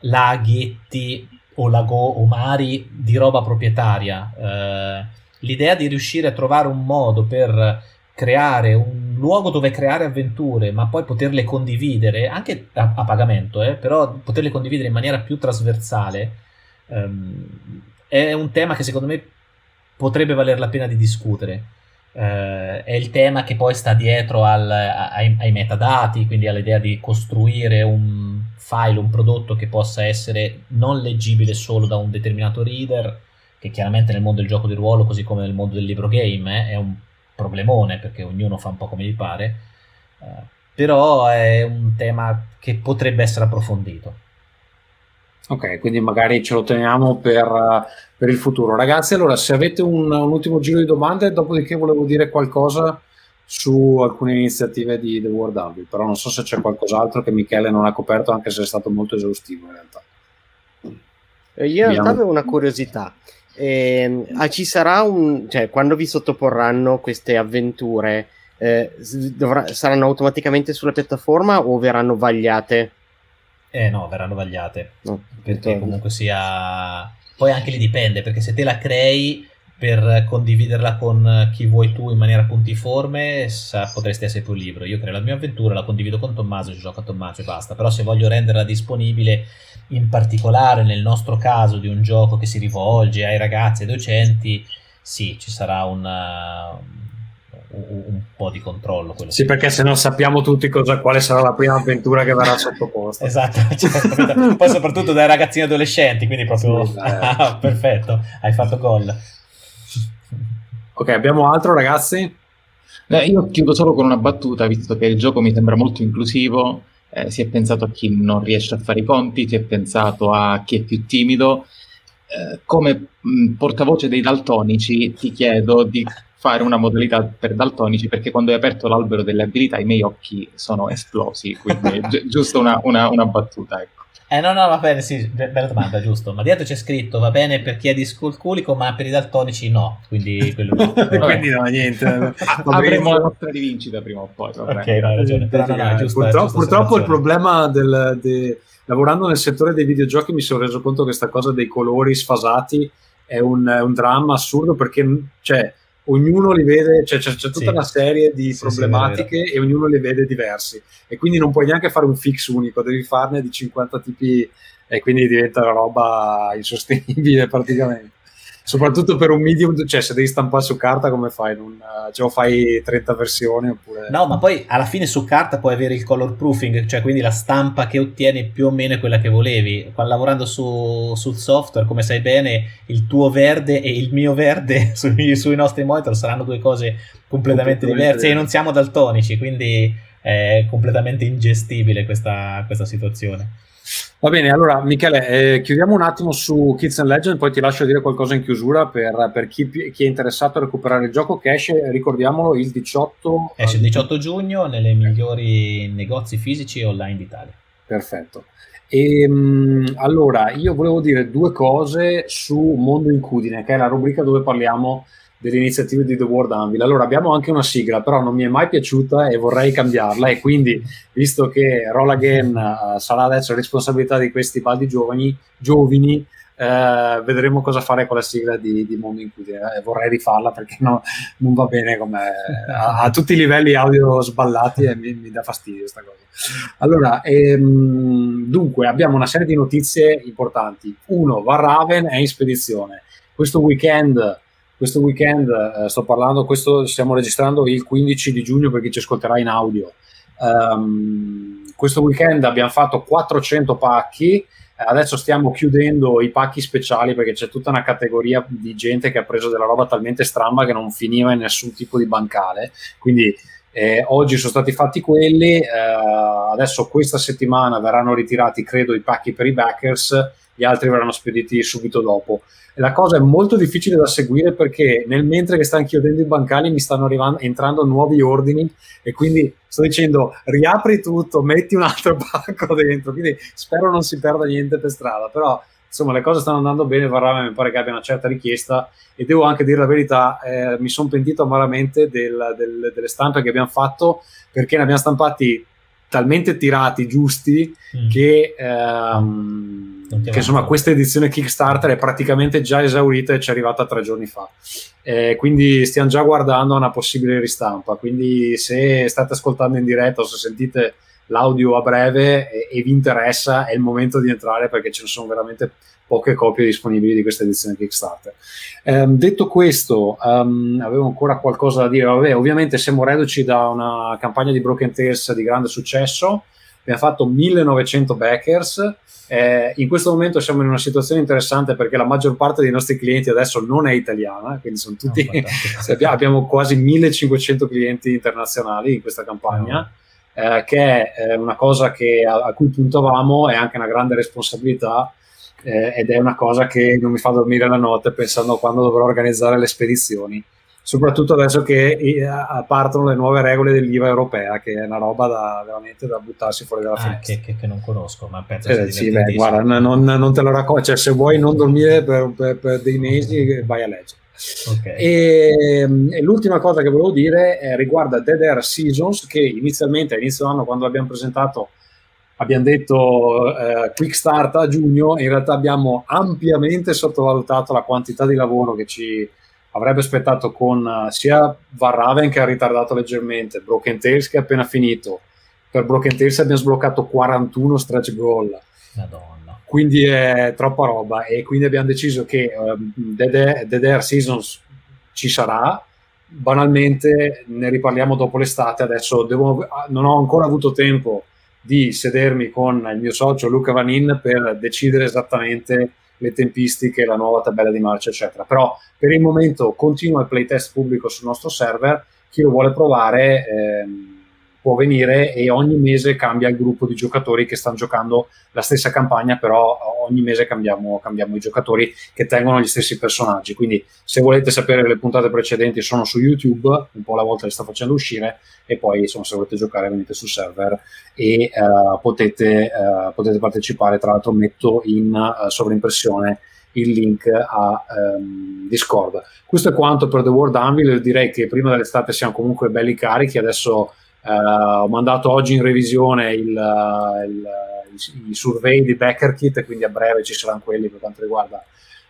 laghetti o lago o mari di roba proprietaria. Eh, l'idea di riuscire a trovare un modo per creare un luogo dove creare avventure ma poi poterle condividere anche a, a pagamento eh, però poterle condividere in maniera più trasversale ehm, è un tema che secondo me potrebbe valer la pena di discutere. Eh, è il tema che poi sta dietro al, ai, ai, metadati, quindi all'idea di costruire un file, un prodotto che possa essere non leggibile solo da un determinato reader, che chiaramente nel mondo del gioco di ruolo, così come nel mondo del libro game, eh, è un problemone perché ognuno fa un po' come gli pare, eh, però è un tema che potrebbe essere approfondito. Ok, quindi magari ce lo teniamo per, per il futuro. Ragazzi, allora se avete un, un, ultimo giro di domande, dopodiché volevo dire qualcosa su alcune iniziative di The World Hub, però non so se c'è qualcos'altro che Michele non ha coperto, anche se è stato molto esaustivo in realtà. Eh, io in realtà avevo una curiosità. Eh, ci sarà un, cioè, quando vi sottoporranno queste avventure, eh, dovrà, saranno automaticamente sulla piattaforma o verranno vagliate? Eh no, verranno vagliate. No, perché comunque sia. Poi anche lì dipende, perché se te la crei per condividerla con chi vuoi tu in maniera puntiforme, sa, potresti essere più libero. Io creo la mia avventura, la condivido con Tommaso, ci gioco a Tommaso e basta. Però se voglio renderla disponibile, in particolare nel nostro caso di un gioco che si rivolge ai ragazzi e ai docenti, sì, ci sarà una, un po' di controllo. Sì, perché se no sappiamo tutti cosa, quale sarà la prima avventura che verrà sottoposta. esatto, certo. poi soprattutto dai ragazzini adolescenti, quindi proprio sì, ah, perfetto, hai fatto gol. Ok, abbiamo altro ragazzi? Eh, io chiudo solo con una battuta, visto che il gioco mi sembra molto inclusivo, eh, si è pensato a chi non riesce a fare i conti, si è pensato a chi è più timido. Eh, come mh, portavoce dei daltonici ti chiedo di fare una modalità per daltonici perché quando hai aperto l'albero delle abilità i miei occhi sono esplosi, quindi gi- giusto una, una, una battuta, ecco. Eh no, no, va bene, sì, bella domanda, giusto. Ma dietro c'è scritto, va bene per chi è discalculico, ma per i daltonici no. Quindi quello no. quindi no, niente. Avremo la nostra rivincita prima o poi. Vabbè. Ok, hai ragione. Però no, no, giusto, purtroppo, purtroppo il problema del, de, lavorando nel settore dei videogiochi mi sono reso conto che questa cosa dei colori sfasati è un, è un dramma assurdo perché cioè, ognuno li vede, cioè, c'è, c'è tutta sì. una serie di problematiche sì, e ognuno li vede diversi. E quindi non puoi neanche fare un fix unico, devi farne di 50 tipi e quindi diventa una roba insostenibile praticamente soprattutto per un medium, cioè se devi stampare su carta come fai? Non, cioè, o fai 30 versioni oppure... No, ma poi alla fine su carta puoi avere il color proofing, cioè quindi la stampa che ottieni più o meno è quella che volevi. Quando lavorando su, sul software, come sai bene, il tuo verde e il mio verde sui, sui nostri monitor saranno due cose completamente, completamente diverse e non siamo daltonici, quindi è completamente ingestibile questa, questa situazione. Va bene, allora Michele, eh, chiudiamo un attimo su Kids and Legend, poi ti lascio dire qualcosa in chiusura per, per chi, chi, è interessato a recuperare il gioco che esce, ricordiamolo, il 18... Esce il 18 giugno nelle migliori negozi fisici e online d'Italia. Perfetto. E, ehm, allora, io volevo dire due cose su Mondo Incudine, che è la rubrica dove parliamo delle iniziative di The World Anvil. Allora abbiamo anche una sigla, però non mi è mai piaciuta e vorrei cambiarla e quindi, visto che Roll Again uh, sarà adesso responsabilità di questi baldi giovani, giovani uh, vedremo cosa fare con la sigla di, di Mondo in eh, vorrei rifarla perché no, non va bene come a, a, tutti i livelli audio sballati e mi, mi dà fastidio questa cosa. Allora, ehm, dunque abbiamo una serie di notizie importanti. Uno, Varraven è in spedizione. Questo weekend questo weekend, eh, sto parlando, questo stiamo registrando il 15 di giugno per chi ci ascolterà in audio. Um, questo weekend abbiamo fatto 400 pacchi, adesso stiamo chiudendo i pacchi speciali perché c'è tutta una categoria di gente che ha preso della roba talmente stramba che non finiva in nessun tipo di bancale. Quindi eh, oggi sono stati fatti quelli, eh, adesso questa settimana verranno ritirati, credo, i pacchi per i backers, gli altri verranno spediti subito dopo la cosa è molto difficile da seguire perché nel mentre che stanno chiudendo i bancali mi stanno arrivando, entrando nuovi ordini e quindi sto dicendo riapri tutto, metti un altro pacco dentro, quindi spero non si perda niente per strada, però insomma le cose stanno andando bene, Varrame mi pare che abbia una certa richiesta e devo anche dire la verità, eh, mi sono pentito amaramente del, del, delle stampe che abbiamo fatto perché ne abbiamo stampati talmente tirati, giusti, mm. che, ehm, che insomma questa edizione Kickstarter è praticamente già esaurita e ci è arrivata tre giorni fa. Eh, quindi stiamo già guardando a una possibile ristampa. Quindi se state ascoltando in diretta o se sentite l'audio a breve e, e vi interessa, è il momento di entrare perché ce ne sono veramente poche copie disponibili di questa edizione Kickstarter. Um, detto questo, um, avevo ancora qualcosa da dire. Vabbè, ovviamente siamo reduci da una campagna di Broken Tales di grande successo. Abbiamo fatto 1900 backers. Eh, in questo momento siamo in una situazione interessante perché la maggior parte dei nostri clienti adesso non è italiana, quindi sono tutti, no, abbiamo quasi 1500 clienti internazionali in questa campagna. No. Eh, che è una cosa che, a, a cui puntavamo è anche una grande responsabilità eh, ed è una cosa che non mi fa dormire la notte pensando quando dovrò organizzare le spedizioni soprattutto adesso che eh, partono le nuove regole dell'IVA europea, che è una roba da, veramente da buttarsi fuori dalla ah, finestra. Che, che, che, non conosco, ma penso eh, sì, beh, guarda, non, non, te lo racconto, cioè, se vuoi non dormire per, per, per dei mesi, vai a leggere. Okay. E, e, l'ultima cosa che volevo dire è, riguarda Dead Air Seasons, che inizialmente a inizio anno, quando l'abbiamo presentato, abbiamo detto eh, quick start a giugno, in realtà abbiamo ampiamente sottovalutato la quantità di lavoro che ci avrebbe aspettato con uh, sia Varraven che ha ritardato leggermente, Broken Tales che è appena finito. Per Broken Tales abbiamo sbloccato 41 stretch goal. Madonna. Quindi è troppa roba e quindi abbiamo deciso che um, Dead, Air, Dead Air Seasons ci sarà. Banalmente ne riparliamo dopo l'estate. Adesso devo, non ho ancora avuto tempo di sedermi con il mio socio Luca Vanin per decidere esattamente le tempistiche, la nuova tabella di marcia, eccetera. Però per il momento continua il playtest pubblico sul nostro server. Chi lo vuole provare, ehm, può venire e ogni mese cambia il gruppo di giocatori che stanno giocando la stessa campagna, però ogni mese cambiamo, cambiamo i giocatori che tengono gli stessi personaggi. Quindi se volete sapere le puntate precedenti sono su YouTube, un po' alla volta le sto facendo uscire e poi insomma se volete giocare venite sul server e uh, potete, uh, potete, partecipare. Tra l'altro metto in uh, sovraimpressione il link a um, Discord. Questo è quanto per The World Anvil. Direi che prima dell'estate siamo comunque belli carichi. Adesso ho mandato oggi in revisione il, il, il, i survey di BackerKit, quindi a breve ci saranno quelli per quanto riguarda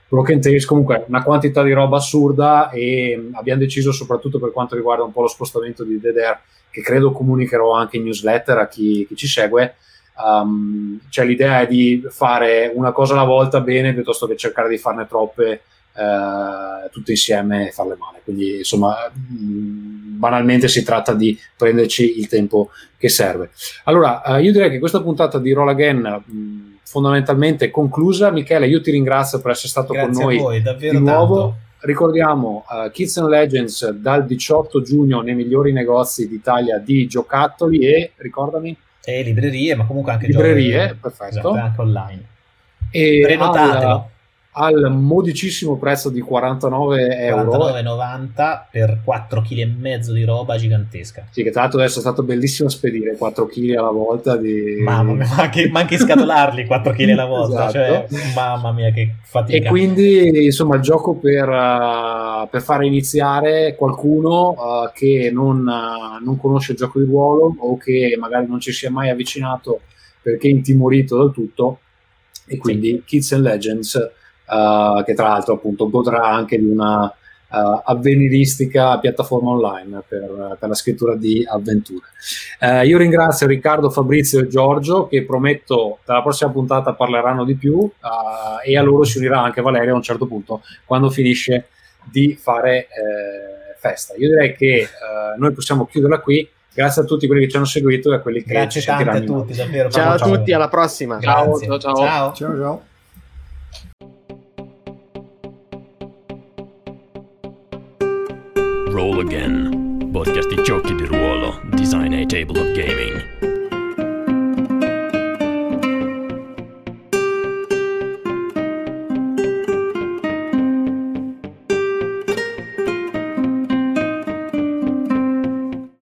Broken Tales. Comunque, una quantità di roba assurda. E abbiamo deciso, soprattutto per quanto riguarda un po' lo spostamento di Dead Air, che credo comunicherò anche in newsletter a chi, chi ci segue Um, cioè l'idea è di fare una cosa alla volta bene piuttosto che cercare di farne troppe uh, tutte insieme e farle male. Quindi insomma, mh, banalmente si tratta di prenderci il tempo che serve. Allora, uh, io direi che questa puntata di Roll Again mh, fondamentalmente conclusa. Michele, io ti ringrazio per essere stato Grazie con noi voi, di nuovo. Tanto. Ricordiamo uh, Kids and Legends dal 18 giugno nei migliori negozi d'Italia di giocattoli e ricordami e librerie, ma comunque anche librerie, giochi, perfetto. Esatto, anche online. E Prenotatelo. Al, al modicissimo prezzo di 49 euro 49,90 per 4 kg e mezzo di roba gigantesca. Sì, che tra l'altro adesso è stato bellissimo spedire 4 kg alla volta di... Mamma mia, ma anche, ma anche scatolarli 4 kg alla volta, Esatto. cioè, mamma mia che fatica. E quindi, insomma, il gioco per, uh, per fare iniziare qualcuno uh, che non, uh, non conosce il gioco di ruolo o che magari non ci sia mai avvicinato perché intimorito dal tutto. E quindi Sì. Kids and Legends, uh, che tra l'altro appunto godrà anche di una uh, avveniristica piattaforma online per, per la scrittura di avventure. Eh, io ringrazio Riccardo, Fabrizio e Giorgio che prometto dalla prossima puntata parleranno di più eh, e a loro si unirà anche Valerio a un certo punto quando finisce di fare eh, festa. Io direi che eh, noi possiamo chiuderla qui. Grazie a tutti quelli che ci hanno seguito e a quelli che Grazie ci tante a sentiranno. tutti, davvero. Ciao a proprio tutti, alla prossima. Ciao, Grazie. ciao, ciao. ciao. Ciao ciao. Again, podcast di giochi di ruolo, design a table of gaming.